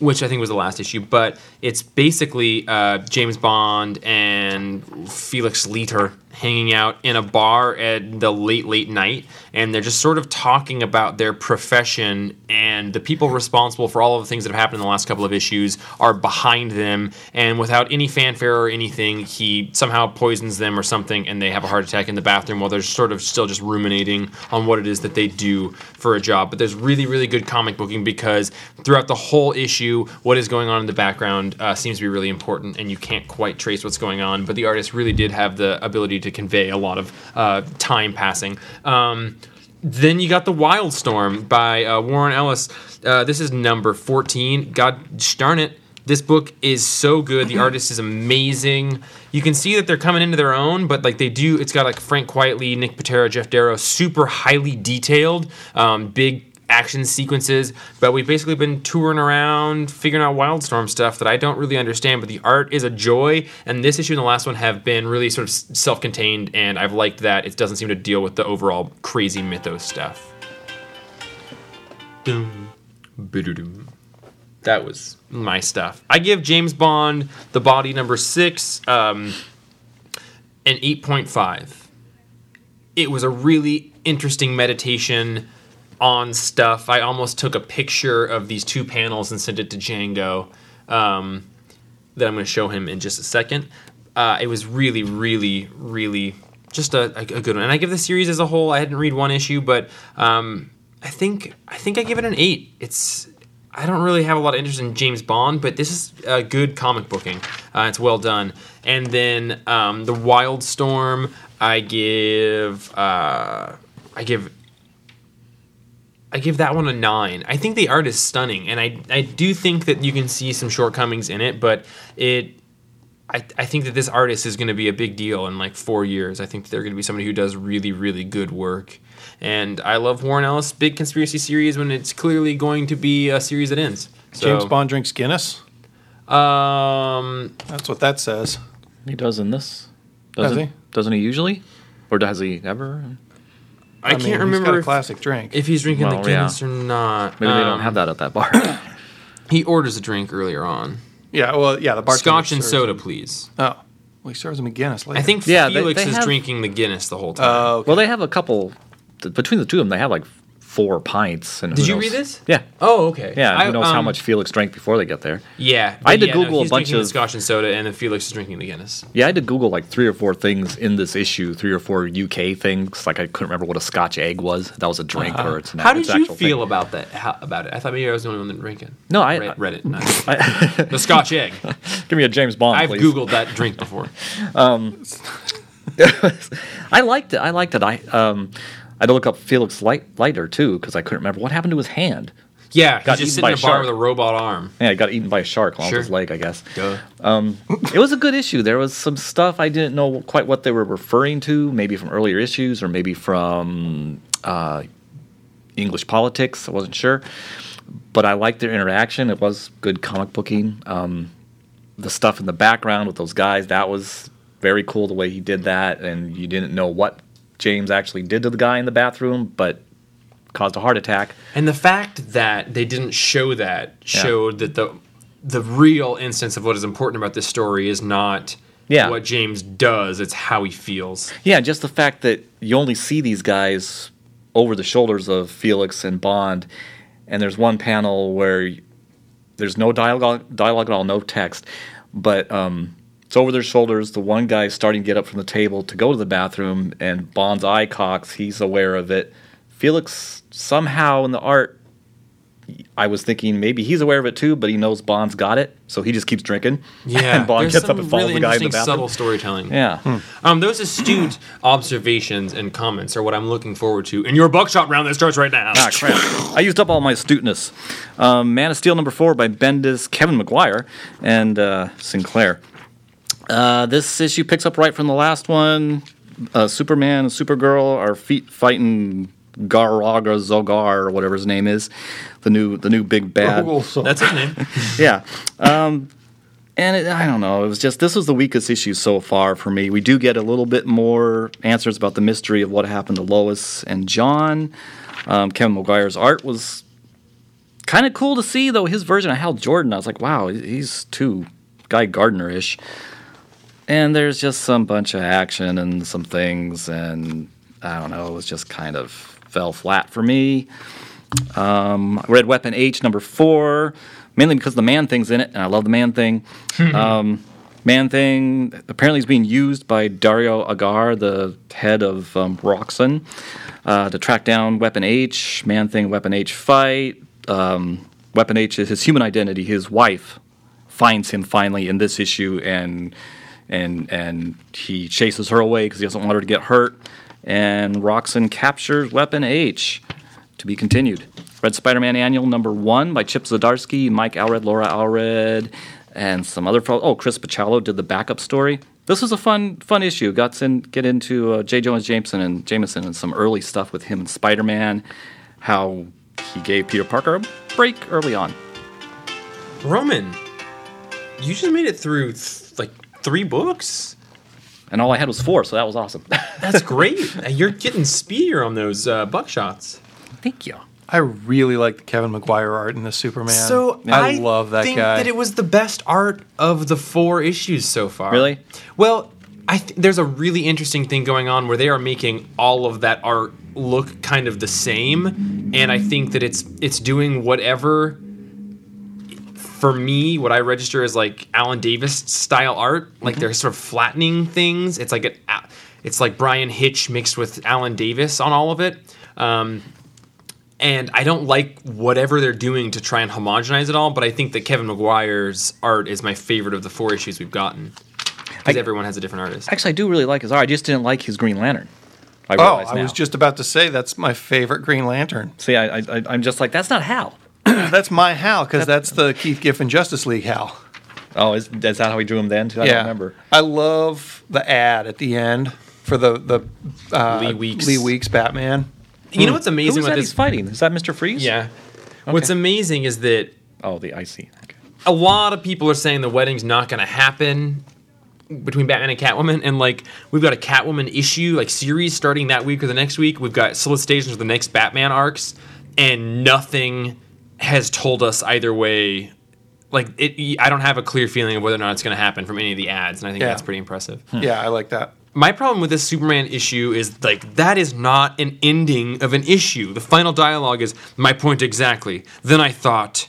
which I think was the last issue, but it's basically uh, James Bond and Felix Leiter hanging out in a bar at the late, late night, and they're just sort of talking about their profession, and the people responsible for all of the things that have happened in the last couple of issues are behind them, and without any fanfare or anything, he somehow poisons them or something, and they have a heart attack in the bathroom while they're sort of still just ruminating on what it is that they do for a job. But there's really, really good comic booking because throughout the whole issue, what is going on in the background uh, seems to be really important, and you can't quite trace what's going on. But the artist really did have the ability to convey a lot of uh, time passing. Um, then you got the Wildstorm by uh, Warren Ellis. Uh, this is number 14. God darn it. This book is so good. The artist is amazing. You can see that they're coming into their own, but like they do, it's got like Frank Quitely, Nick Pitarra, Geof Darrow, super highly detailed, um, big action sequences. But we've basically been touring around, figuring out Wildstorm stuff that I don't really understand. But the art is a joy, and this issue and the last one have been really sort of self-contained, and I've liked that. It doesn't seem to deal with the overall crazy mythos stuff. Doom, ba-do-doom. That was my stuff. I give James Bond the body number six um, an 8.5. It was a really interesting meditation on stuff. I almost took a picture of these two panels and sent it to Django um, that I'm going to show him in just a second. Uh, it was really, really, really just a, a, good one. And I give the series as a whole. I hadn't read one issue, but um, I think I think I give it an eight. It's I don't really have a lot of interest in James Bond, but this is good comic booking. Uh, it's well done. And then um, the Wildstorm, I give uh, I give I give that one a nine. I think the art is stunning, and I I do think that you can see some shortcomings in it, but it I, I think that this artist is going to be a big deal in like four years. I think they're going to be somebody who does really, really good work. And I love Warren Ellis' big conspiracy series when it's clearly going to be a series that ends. So, James Bond drinks Guinness. Um, That's what that says. He does in this. Does Doesn't he? Doesn't he usually? Or does he ever? I, mean, can't He's got remember a if, classic drink. if he's drinking Well, the Guinness or not. Maybe they don't Um, have that at that bar. (coughs) He orders a drink earlier on. yeah, well, yeah, the bartender Scotch and serves soda, him- please. Oh, well, he serves him a Guinness later. I think Yeah, they- Felix they is have- drinking the Guinness the whole time. Oh, okay. well, they have a couple. th- Between the two of them, they have like four pints. And Did you knows- read this? Yeah. oh, okay. Yeah. I- who knows how um, much Felix drank before they get there? Yeah, I had but to yeah, no, Google a bunch drinking of- Scotch and soda, and then Felix is drinking the Guinness. Yeah, I had to Google like three or four things in this issue, three or four UK things. Like I couldn't remember what a Scotch egg was. That was a drink or it's an How did you feel thing. about that? How, about it? I thought maybe I was the only one that drank it. No, I- read, read it. (laughs) I, (laughs) the Scotch egg. (laughs) give me a James Bond, I've please. googled that drink before. I liked it. I liked it. I um, I had to look up Felix Light, Leiter too because I couldn't remember what happened to his hand. Yeah, he's Got just eaten sitting by in a bar shark. with a robot arm. Yeah, he got eaten by a shark along Sure. his leg, I guess. Duh. It was a good issue. There was some stuff I didn't know quite what they were referring to, maybe from earlier issues or maybe from uh, English politics. I wasn't sure. But I liked their interaction. It was good comic booking. Um, the stuff in the background with those guys, that was very cool the way he did that. And you didn't know what James actually did to the guy in the bathroom, but caused a heart attack. And the fact that they didn't show that Yeah. showed that the the real instance of what is important about this story is not Yeah. what James does; it's how he feels. Yeah, just the fact that you only see these guys over the shoulders of Felix and Bond, and there's one panel where there's no dialogue, dialogue at all, no text, but um, it's over their shoulders. The one guy's starting to get up from the table to go to the bathroom, and Bond's eye cocks. He's aware of it. Felix somehow in the art. I was thinking maybe he's aware of it too, but he knows Bond's got it, so he just keeps drinking. (laughs) Yeah, and Bond there's gets some up and follows really the guy in the interesting, bathroom. subtle storytelling. Yeah. Um, those astute (clears throat) observations and comments are what I'm looking forward to in your buckshot round that starts right now. Ah, crap. I used up all my astuteness. Um, Man of Steel number four by Bendis, Kevin Maguire, and uh, Sinclair. Uh, this issue picks up right from the last one. Uh, Superman and Supergirl are feet fighting Garaga Zogar or whatever his name is, the new the new big bad. That's his name. (laughs) yeah. Um, and it, I don't know. It was just this was the weakest issue so far for me. We do get a little bit more answers about the mystery of what happened to Lois and John. Um, Kevin Maguire's art was kind of cool to see, though. His version of Hal Jordan, I was like, wow, he's too Guy Gardner ish. And there's just some bunch of action and some things, and I don't know. It was just kind of fell flat for me. Um, Red Weapon H number four, mainly because the man thing's in it, and I love the man thing. (laughs) um, man thing apparently is being used by Dario Agger, the head of um, Roxxon, uh, to track down Weapon H. Man thing, Weapon H fight. Um, Weapon H is his human identity. His wife finds him finally in this issue, and and and he chases her away because he doesn't want her to get hurt. And Roxxon captures Weapon H. To be continued. Red Spider-Man Annual number one by Chip Zdarsky, Mike Allred, Laura Allred, and some other folks. Oh, Chris Bachalo did the backup story. This was a fun, fun issue. Got in, get into uh, J. Jonah Jameson and Jameson and some early stuff with him and Spider-Man. How he gave Peter Parker a break early on. Roman, you just made it through th- three books. And all I had was four, so that was awesome. (laughs) That's great. You're getting speedier on those uh, buckshots. Thank you. I really like the Kevin Maguire art in the Superman. So I, I, love that think guy. that it was the best art of the four issues so far. Really? Well, I th- there's a really interesting thing going on where they are making all of that art look kind of the same, and I think that it's it's doing whatever. For me, what I register is like Alan Davis style art, like they're sort of flattening things. It's like an, it's like Bryan Hitch mixed with Alan Davis on all of it. Um, and I don't like whatever they're doing to try and homogenize it all, but I think that Kevin Maguire's art is my favorite of the four issues we've gotten. Because everyone has a different artist. Actually, I do really like his art. I just didn't like his Green Lantern. I oh, I now. was just about to say that's my favorite Green Lantern. see. I, I, I'm just like that's not Hal. (clears throat) that's my Hal because that's the Keith Giffen Justice League Hal. Oh, is, is that how he drew him then? Too? I yeah, don't remember. I love the ad at the end for the the uh, Lee Weeks. Lee Weeks Batman. You know what's amazing Who's that about he's this? fighting? Is that Mister Freeze? Yeah. What's amazing is that Oh, the icy. Okay. a lot of people are saying the wedding's not going to happen between Batman and Catwoman, and like we've got a Catwoman issue like series starting that week or the next week. We've got solicitations for the next Batman arcs, and nothing has told us either way. Like it, I don't have a clear feeling of whether or not it's going to happen from any of the ads, and I think Yeah. that's pretty impressive. Hmm. Yeah, I like that. My problem with this Superman issue is like that is not an ending of an issue. The final dialogue is my point exactly. Then I thought,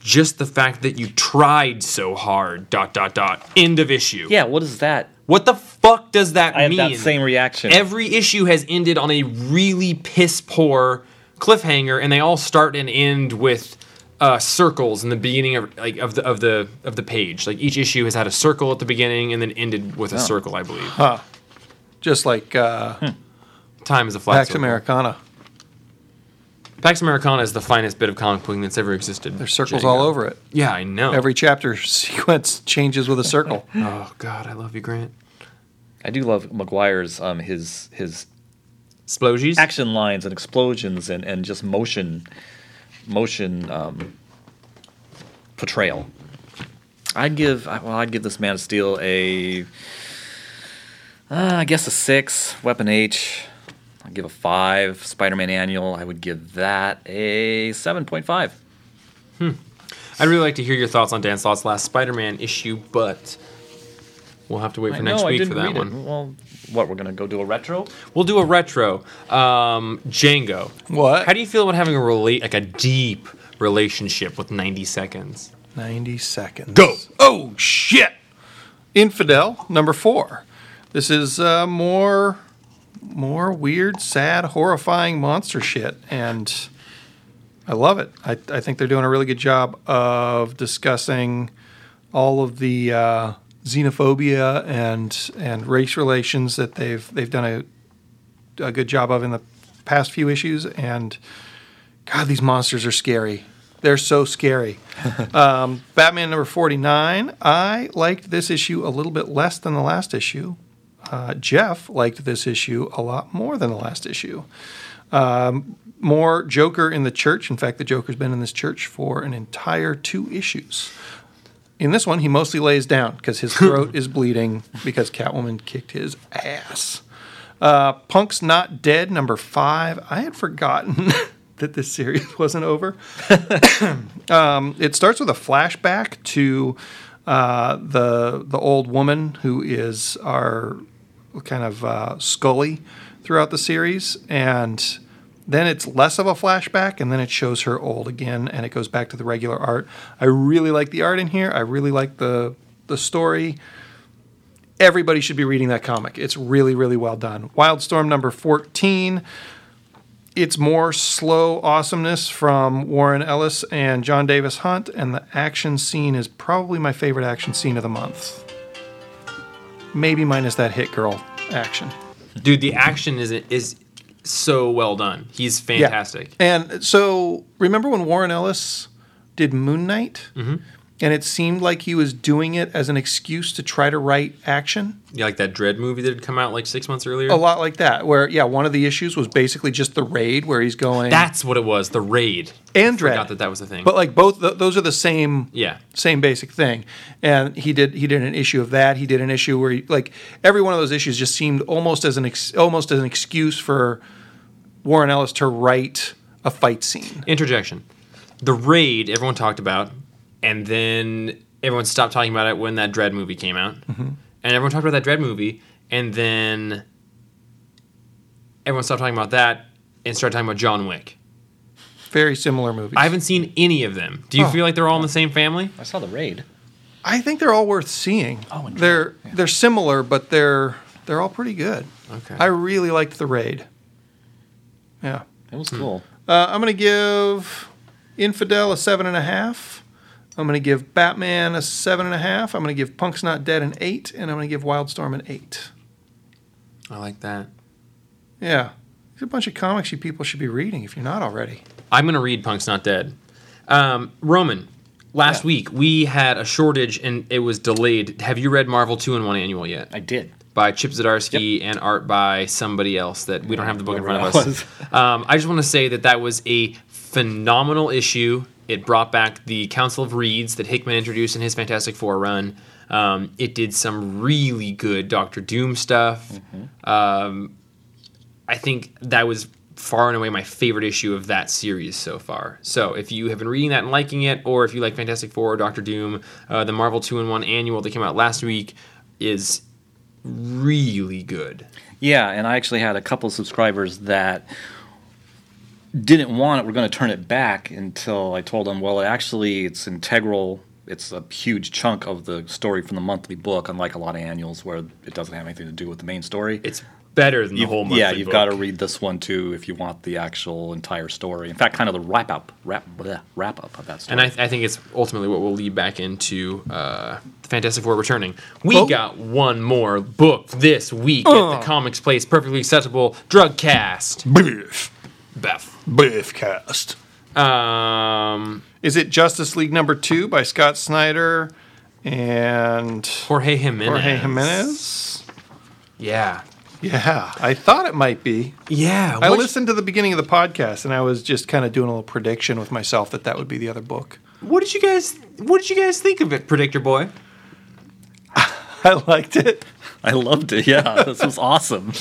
just the fact that you tried so hard. Dot dot dot. End of issue. Yeah. What is that? What the fuck does that I have mean? that same reaction. Every issue has ended on a really piss poor cliffhanger, and they all start and end with uh, circles in the beginning of like of the of the of the page. Like each issue has had a circle at the beginning and then ended with a circle, I believe. Just like uh, Time is a flat Pax circle. Americana. Pax Americana is the finest bit of comic booking that's ever existed. There's circles Django. all over it. Yeah, I know. Every chapter (laughs) sequence changes with a circle. oh God, I love you, Grant. I do love Maguire's um his his Action lines and explosions and, and just motion motion um, portrayal. I'd give well I'd give this Man of Steel a uh, I guess a six. Weapon H I'd give a five. Spider-Man Annual I would give that a seven point five. Hmm. I'd really like to hear your thoughts on Dan Slott's last Spider-Man issue, but we'll have to wait for next week for that one. Well, what we're gonna go do a retro? We'll do a retro. Um, Django. What? How do you feel about having a relate like a deep relationship with 90 seconds? 90 seconds. Go. Oh, shit. Infidel, number four. This is uh, more, more weird, sad, horrifying monster shit. And I love it. I, I think they're doing a really good job of discussing all of the uh, xenophobia and and race relations that they've they've done a, a good job of in the past few issues. And God, these monsters are scary. They're so scary. (laughs) um, Batman number 49. I liked this issue a little bit less than the last issue. Uh, Jeff liked this issue a lot more than the last issue. Um, more Joker in the church. In fact, the Joker's been in this church for an entire two issues. In this one, he mostly lays down because his throat is bleeding because Catwoman kicked his ass. Uh, Punk's Not Dead, number five. I had forgotten (laughs) that this series (laughs) wasn't over. (coughs) um, it starts with a flashback to uh, the the old woman who is our kind of uh, Scully throughout the series, and then it's less of a flashback, and then it shows her old again, and it goes back to the regular art. I really like the art in here. I really like the the story everybody should be reading that comic. It's really, really well done. Wildstorm number 14. It's more slow awesomeness from Warren Ellis and Jon Davis-Hunt, and the action scene is probably my favorite action scene of the month. Maybe minus that hit girl action. Dude, the action is is so well done. He's fantastic. And so, remember when Warren Ellis did Moon Knight? Mm-hmm. And it seemed like he was doing it as an excuse to try to write action? Yeah, like that Dredd movie that had come out like six months earlier. A lot like that, where, yeah, one of the issues was basically just the raid where he's going. That's what it was. The raid. and Dredd. Forgot that that was a thing. But like both, th- those are the same. yeah, Same basic thing, and he did he did an issue of that. He did an issue where he, like every one of those issues just seemed almost as an ex, almost as an excuse for Warren Ellis to write a fight scene. interjection. The raid everyone talked about, and then everyone stopped talking about it when that Dredd movie came out, Mm-hmm. and everyone talked about that Dredd movie, and then everyone stopped talking about that and started talking about John Wick. Very similar movies. I haven't seen any of them. Do you Oh. feel like they're all in the same family? I saw the raid. I think they're all worth seeing. Oh, they're yeah. they're similar, but they're they're all pretty good. Okay. I really liked the raid. Yeah. It was cool. Uh, I'm going to give Infidel a seven and a half. I'm going to give Batman a seven and a half. I'm going to give Punk's Not Dead an eight, and I'm going to give Wildstorm an eight. I like that. Yeah, there's a bunch of comics you people should be reading if you're not already. I'm gonna read Punk's Not Dead. Um, Roman, last Yeah. week we had a shortage and it was delayed. Have you read Marvel two in one annual yet? I did. By Chip Zdarsky and art by somebody else that we don't have the book in front of us. Um, I just want to say that that was a phenomenal issue. It brought back the Council of Reeds that Hickman introduced in his Fantastic Four run. Um, it did some really good Doctor Doom stuff. Um, I think that was far and away my favorite issue of that series so far. So if you have been reading that and liking it, or if you like Fantastic Four or Doctor Doom, uh, the Marvel 2 in 1 annual that came out last week is really good. Yeah, and I actually had a couple subscribers that didn't want it. We're going to turn it back until I told them, well, actually, it's integral. It's a huge chunk of the story from the monthly book, unlike a lot of annuals where it doesn't have anything to do with the main story. It's better than the You've- whole monthly yeah, you've got to read this one too if you want the actual entire story. In fact, kind of the wrap up, wrap, bleh, wrap up of that story. And I, I think it's ultimately what will lead back into uh, the Fantastic Four returning. We Oh. got one more book this week at the Comics Place, perfectly accessible drug cast. Biff. Beth. Biff cast. Um, Is it Justice League number two by Scott Snyder and Jorge Jimenez. Jorge Jimenez? Yeah. Yeah, I thought it might be. Yeah. I what- listened to the beginning of the podcast and I was just kind of doing a little prediction with myself that that would be the other book. What did you guys? What did you guys think of it, Predictor Boy? (laughs) I liked it. (laughs) I loved it. Yeah, this was awesome.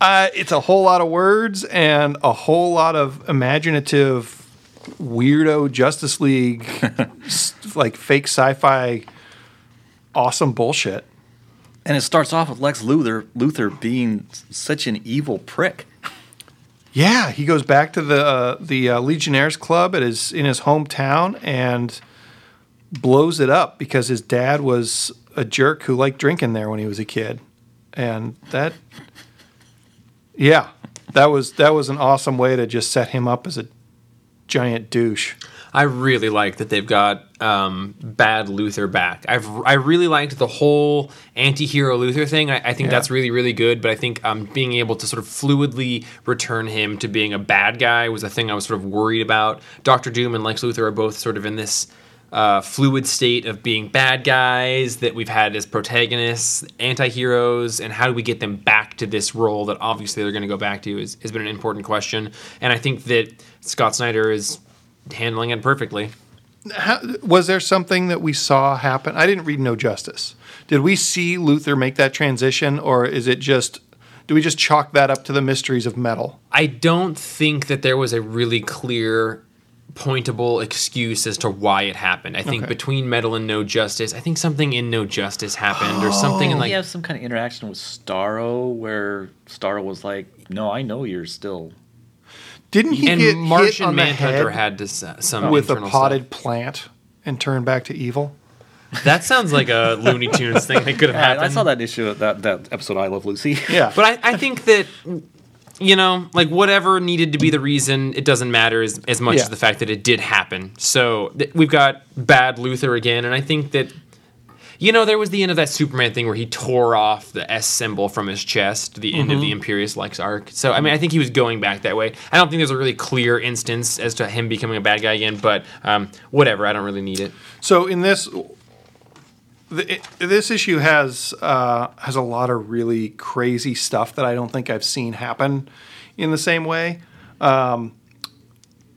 Uh, it's a whole lot of words and a whole lot of imaginative, weirdo Justice League, (laughs) like fake sci-fi, awesome bullshit. And it starts off with Lex Luthor, Luthor being such an evil prick. Yeah, he goes back to the uh, the uh, Legionnaires Club at his in his hometown and blows it up because his dad was a jerk who liked drinking there when he was a kid, and that, yeah, that was that was an awesome way to just set him up as a giant douche. I really like that they've got um, bad Luthor back. I've I really liked the whole anti-hero Luthor thing. I, I think Yeah. that's really really good. But I think um, being able to sort of fluidly return him to being a bad guy was a thing I was sort of worried about. Doctor Doom and Lex Luthor are both sort of in this uh, fluid state of being bad guys that we've had as protagonists, anti-heroes, and how do we get them back to this role that obviously they're going to go back to is, has been an important question. And I think that Scott Snyder is handling it perfectly. How, was there something that we saw happen? I didn't read No Justice. Did we see Luthor make that transition, or is it just? Do we just chalk that up to the mysteries of metal? I don't think that there was a really clear, pointable excuse as to why it happened. I think Okay. between Metal and No Justice, I think something in No Justice happened, or something in like. he has some kind of interaction with Starro where Starro was like, "No, I know you're still." Didn't he and get Martian hit on the Manhunter head had to, s- some with a internal potted plant and turn back to evil? That sounds like a Looney Tunes thing that could have Yeah, happened. I saw that issue that that episode I Love Lucy. Yeah, But I, I think that you know, like whatever needed to be the reason, it doesn't matter as, as much Yeah. as the fact that it did happen. So th- we've got bad Luthor again, and I think that you know there was the end of that Superman thing where he tore off the S symbol from his chest, the end of the Imperious Lex arc. So I mean, I think he was going back that way. I don't think there's a really clear instance as to him becoming a bad guy again, but um, whatever. I don't really need it. So in this, the, this issue has uh, has a lot of really crazy stuff that I don't think I've seen happen in the same way. Um,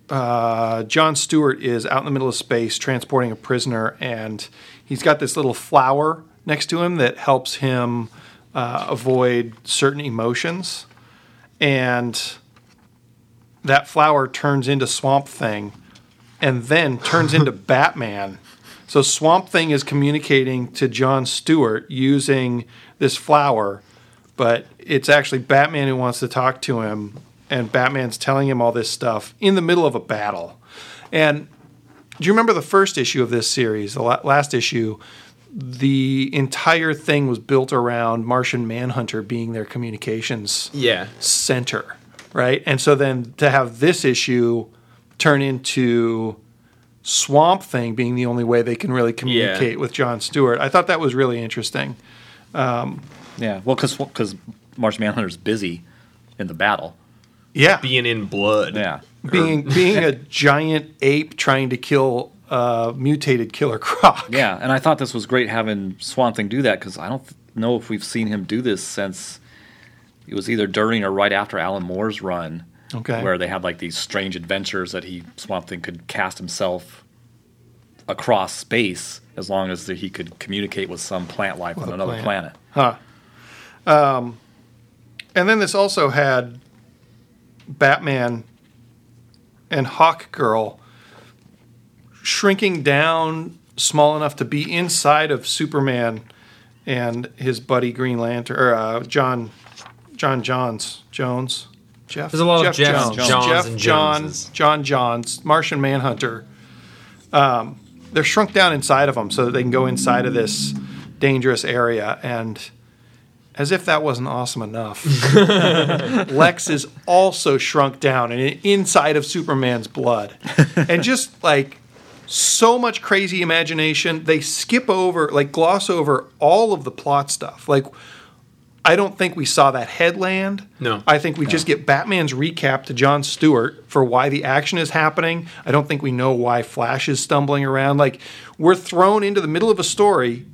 uh, John Stewart is out in the middle of space transporting a prisoner, and he's got this little flower next to him that helps him uh, avoid certain emotions, and that flower turns into Swamp Thing, and then turns into (laughs) Batman. So Swamp Thing is communicating to John Stewart using this flower, but it's actually Batman who wants to talk to him, and Batman's telling him all this stuff in the middle of a battle. And do you remember the first issue of this series, the last issue? The entire thing was built around Martian Manhunter being their communications Yeah. center, right? And so then to have this issue turn into Swamp Thing being the only way they can really communicate with John Stewart, I thought that was really interesting. Um, yeah, well, because Martian Manhunter's busy in the battle. Yeah, Being in blood. Yeah, being being a (laughs) giant ape trying to kill a mutated Killer Croc. Yeah, and I thought this was great having Swamp Thing do that because I don't th- know if we've seen him do this since it was either during or right after Alan Moore's run. Okay. Where they had like these strange adventures that he Swamp Thing could cast himself across space as long as he could communicate with some plant life on another planet. planet. Huh. Um, and then this also had Batman and Hawk Girl shrinking down small enough to be inside of Superman and his buddy Green Lantern or uh, John John Johns Jones Jeff. There's a lot of Jeff Jeffs, Jones. Johns, Jeff and John John Johns Martian Manhunter. Um, they're shrunk down inside of them so that they can go inside of this dangerous area and. As if that wasn't awesome enough. (laughs) Lex is also shrunk down and inside of Superman's blood. and (laughs) just like so much crazy imagination, they skip over, like gloss over all of the plot stuff. Like, I don't think we saw that headland. No. I think we just get Batman's recap to John Stewart for why the action is happening. I don't think we know why Flash is stumbling around. Like, we're thrown into the middle of a story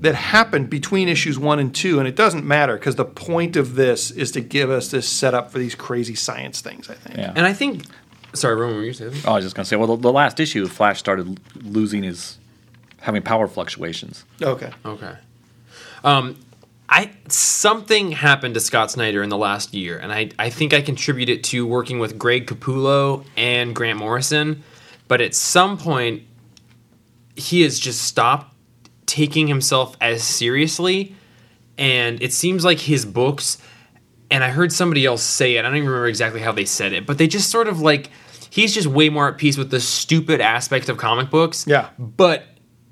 that happened between issues one and two, and it doesn't matter because the point of this is to give us this setup for these crazy science things. I think. Yeah. And I think, sorry, Roman, were you saying? Oh, I was just gonna say, well, the, the last issue, Flash started losing his, having power fluctuations. Okay. Okay. Um, I something happened to Scott Snyder in the last year, and I I think I contribute it to working with Greg Capullo and Grant Morrison, but at some point he has just stopped taking himself as seriously, and it seems like his books. And I heard somebody else say it. I don't even remember exactly how they said it, but they just sort of like he's just way more at peace with the stupid aspect of comic books Yeah. but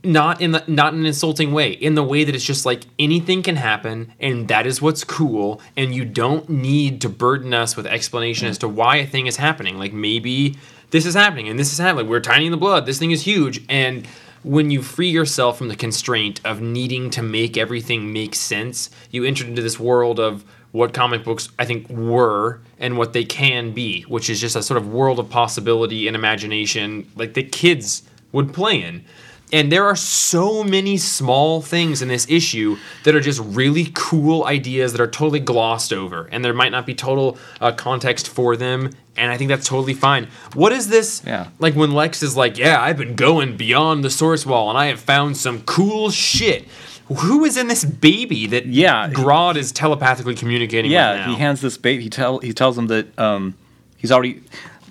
not in the not in an insulting way in the way that it's just like anything can happen and that is what's cool and you don't need to burden us with explanation as to why a thing is happening. Like maybe this is happening and this is happening. We're tiny in the blood. This thing is huge. And when you free yourself from the constraint of needing to make everything make sense you enter into this world of what comic books I think were and what they can be, which is just a sort of world of possibility and imagination like the kids would play in. And there are so many small things in this issue that are just really cool ideas that are totally glossed over, and there might not be total uh, context for them. And I think that's totally fine. What is this? Yeah. Like when Lex is like, "Yeah, I've been going beyond the source wall, and I have found some cool shit." Who is in this baby that Yeah. Grodd is telepathically communicating with Yeah, he hands this baby. He tell he tells him that um, he's already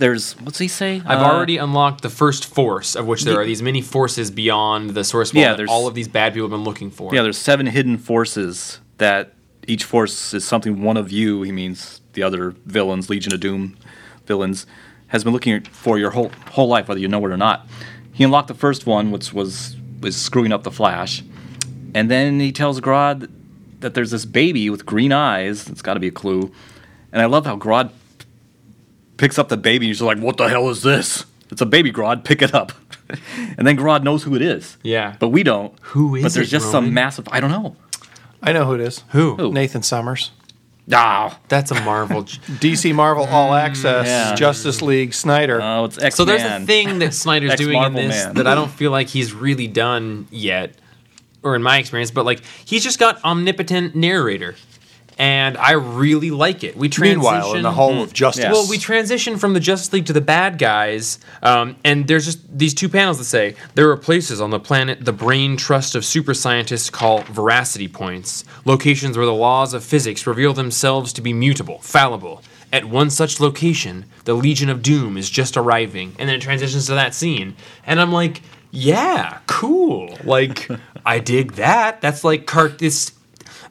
there's what's he say? I've Uh, already unlocked the first force, of which there are these many forces beyond the source wall Yeah, that all of these bad people have been looking for. Yeah, there's seven hidden forces that each force is something one of you, he means the other villains, Legion of Doom villains, has been looking for your whole whole life, whether you know it or not. He unlocked the first one, which was was screwing up the Flash, and then he tells Grodd that there's this baby with green eyes. It's got to be a clue. And I love how Grodd picks up the baby. and He's like, "What the hell is this? It's a baby, Grodd. Pick it up." (laughs) and then Grodd knows who it is. Yeah. but we don't. Who is it? But there's it, just Roman? some massive. I don't know. I know who it is. Who? Who? Nathan Summers. Ah, That's a Marvel. (laughs) DC Marvel All Access, yeah. Justice League, Snyder. oh, it's X. so there's a thing that Snyder's (laughs) doing in Ex-Marvel this man. that I don't feel like he's really done yet, or in my experience. But like he's just got omnipotent narrator, and I really like it. We transition. Meanwhile, in the Hall of Justice. Well, we transition from the Justice League to the bad guys, um, and there's just these two panels that say there are places on the planet the brain trust of super scientists call veracity points, locations where the laws of physics reveal themselves to be mutable, fallible. At one such location, the Legion of Doom is just arriving, and then it transitions to that scene, and I'm like, yeah, cool. Like, (laughs) I dig that. That's like cart. This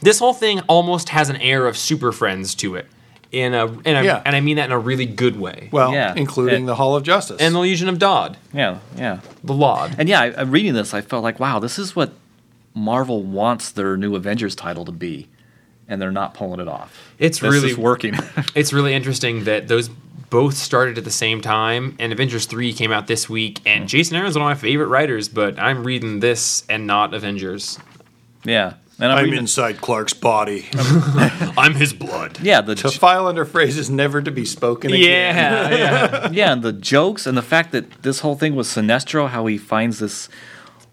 this whole thing almost has an air of Super Friends to it. In a, in a Yeah. and I mean that in a really good way. well, Yeah. including It- the Hall of Justice. and the Legion of Dodd, Yeah, yeah. the Laud. And yeah, I, I'm reading this. I felt like, wow, this is what Marvel wants their new Avengers title to be, and they're not pulling it off. It's This really is working. (laughs) It's really interesting that those both started at the same time, and Avengers three came out this week. And mm. Jason Aaron's one of my favorite writers, but I'm reading this and not Avengers. yeah, And I'm I'm reading- inside Clark's body. (laughs) I'm his blood. yeah, the to file under phrases never to be spoken again. Yeah, yeah. (laughs) yeah, and the jokes and the fact that this whole thing was Sinestro, how he finds this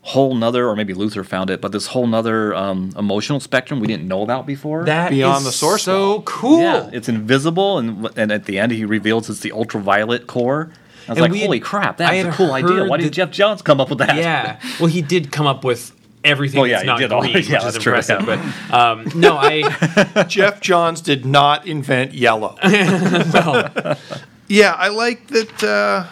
whole nother, or maybe Luthor found it, but this whole nother um, emotional spectrum we didn't know about before. That Beyond is the source so wall. cool. yeah, it's invisible, and and at the end he reveals it's the ultraviolet corps. I was And like, we had- holy crap, that's a cool idea. Why did that- Geoff Johns come up with that? Yeah. Well, he did come up with everything Oh, yeah, that's he not did all- green, (laughs) yeah, which is that's true, impressive. yeah. But um, (laughs) no, I (laughs) Geoff Johns did not invent yellow. yeah, I like that. Uh,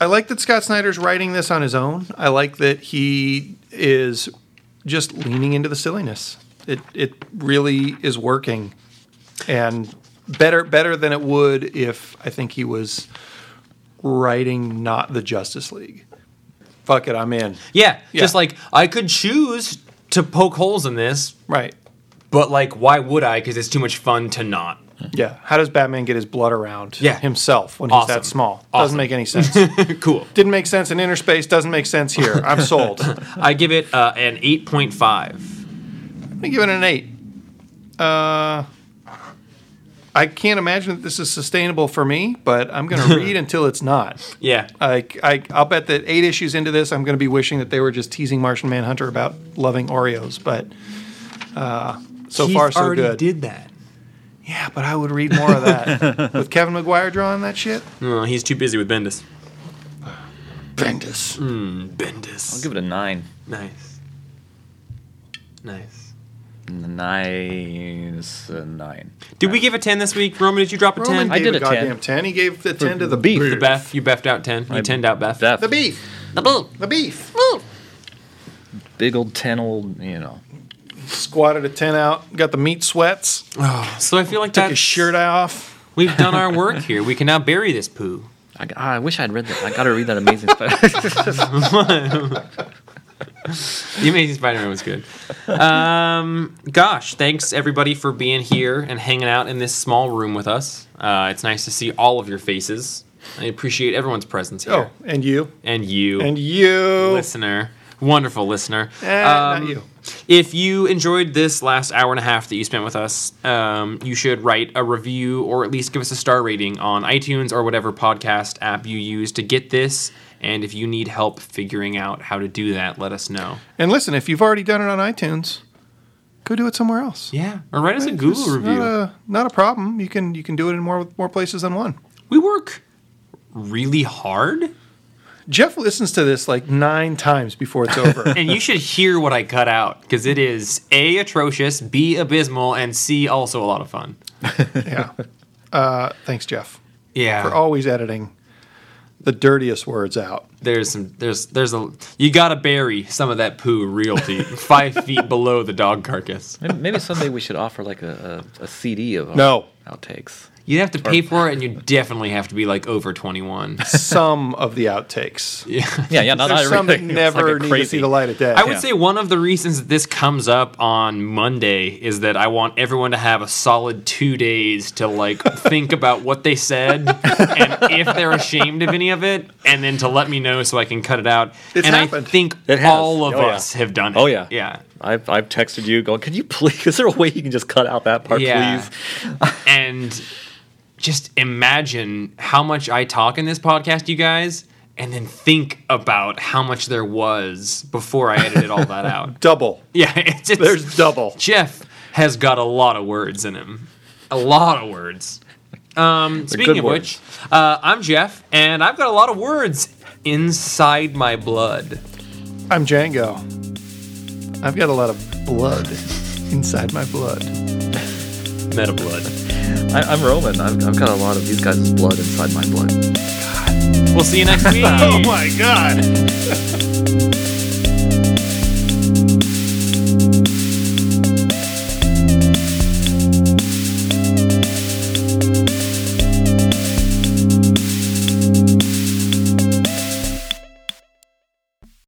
I like that Scott Snyder's writing this on his own. I like that he is just leaning into the silliness. It it really is working, and better better than it would if I think he was writing not the Justice League. Fuck it, I'm in. yeah, Yeah. just like I could choose to poke holes in this, Right. but like, why would I? Because it's too much fun to not. Yeah. How does Batman get his blood around Yeah. himself when he's Awesome. that small? Awesome. Doesn't make any (laughs) sense. cool. Didn't make sense in inner space. Doesn't make sense here. I'm (laughs) sold. I give it uh, an eight point five. Let me give it an eight. Uh, I can't imagine that this is sustainable for me, but I'm going (laughs) to read until it's not. Yeah. I, I, I'll bet that eight issues into this, I'm going to be wishing that they were just teasing Martian Manhunter about loving Oreos. But uh, so He far, so good. He already good. Did that? Yeah, but I would read more of that (laughs) with Kevin Maguire drawing that shit. No, he's too busy with Bendis. Bendis. Bendis. I'll give it a nine. nice. Nice. Nine is nine. Did we give a ten this week, Roman? Did you drop a Roman ten? I gave did a a 10. goddamn ten. He gave the ten to the beef. The Beth, you beffed out ten. You I- tenned out Beth. That The beef. The bull. The beef. big old ten old, you know. Squatted a ten out. Got the meat sweats. Oh, so I feel like Took that's his shirt off. We've done our work here. We can now bury this poo. I, I wish I'd read that. I gotta read that amazing (laughs) (laughs) (laughs) stuff. The Amazing Spider-Man was good. Um, gosh, thanks everybody for being here and hanging out in this small room with us. Uh, it's nice to see all of your faces. I appreciate everyone's presence here. Oh, and you. and you, And you. listener, wonderful listener. Eh, Um, not you. If you enjoyed this last hour and a half that you spent with us, um, you should write a review or at least give us a star rating on iTunes or whatever podcast app you use to get this. And if you need help figuring out how to do that, let us know. And listen, if you've already done it on iTunes, go do it somewhere else. Yeah, or write us a Google review. Not a, not a problem. You can you can do it in more more places than one. we work really hard, Jeff listens to this like nine times before it's over. (laughs) and you should hear what I cut out because it is a atrocious, b abysmal, and c also a lot of fun. (laughs) yeah. Uh, thanks, Jeff, Yeah, for always editing the dirtiest words out. there's some there's there's a you gotta bury some of that poo real deep, (laughs) five feet below the dog carcass. Maybe, maybe someday we should offer like a, a, a CD of our No. outtakes. You'd have to pay for it, and you definitely have to be like over twenty one. (laughs) Some of the outtakes. Yeah. Yeah, yeah, not, not There's some that (laughs) never like need to see the light of day. I would Yeah. say one of the reasons that this comes up on Monday is that I want everyone to have a solid two days to like (laughs) think about what they said and if they're ashamed of any of it, and then to let me know so I can cut it out. It's and happened. I think It all of Oh, yeah. us have done it. Oh, yeah. yeah. I've, I've texted you going, can you please, is there a way you can just cut out that part, Yeah. please? and just imagine how much I talk in this podcast, you guys, and then think about how much there was before I edited all that out. (laughs) double. Yeah, (laughs) it's, it's There's double. Jeff has got a lot of words in him. A lot of words. Um, speaking of words. which, uh, I'm Jeff, and I've got a lot of words inside my blood. I'm Django. I've got a lot of blood inside my blood. Meta blood. I, I'm Roman. I've, I've got a lot of these guys' blood inside my blood. We'll see you next (laughs) week. Oh my god. (laughs)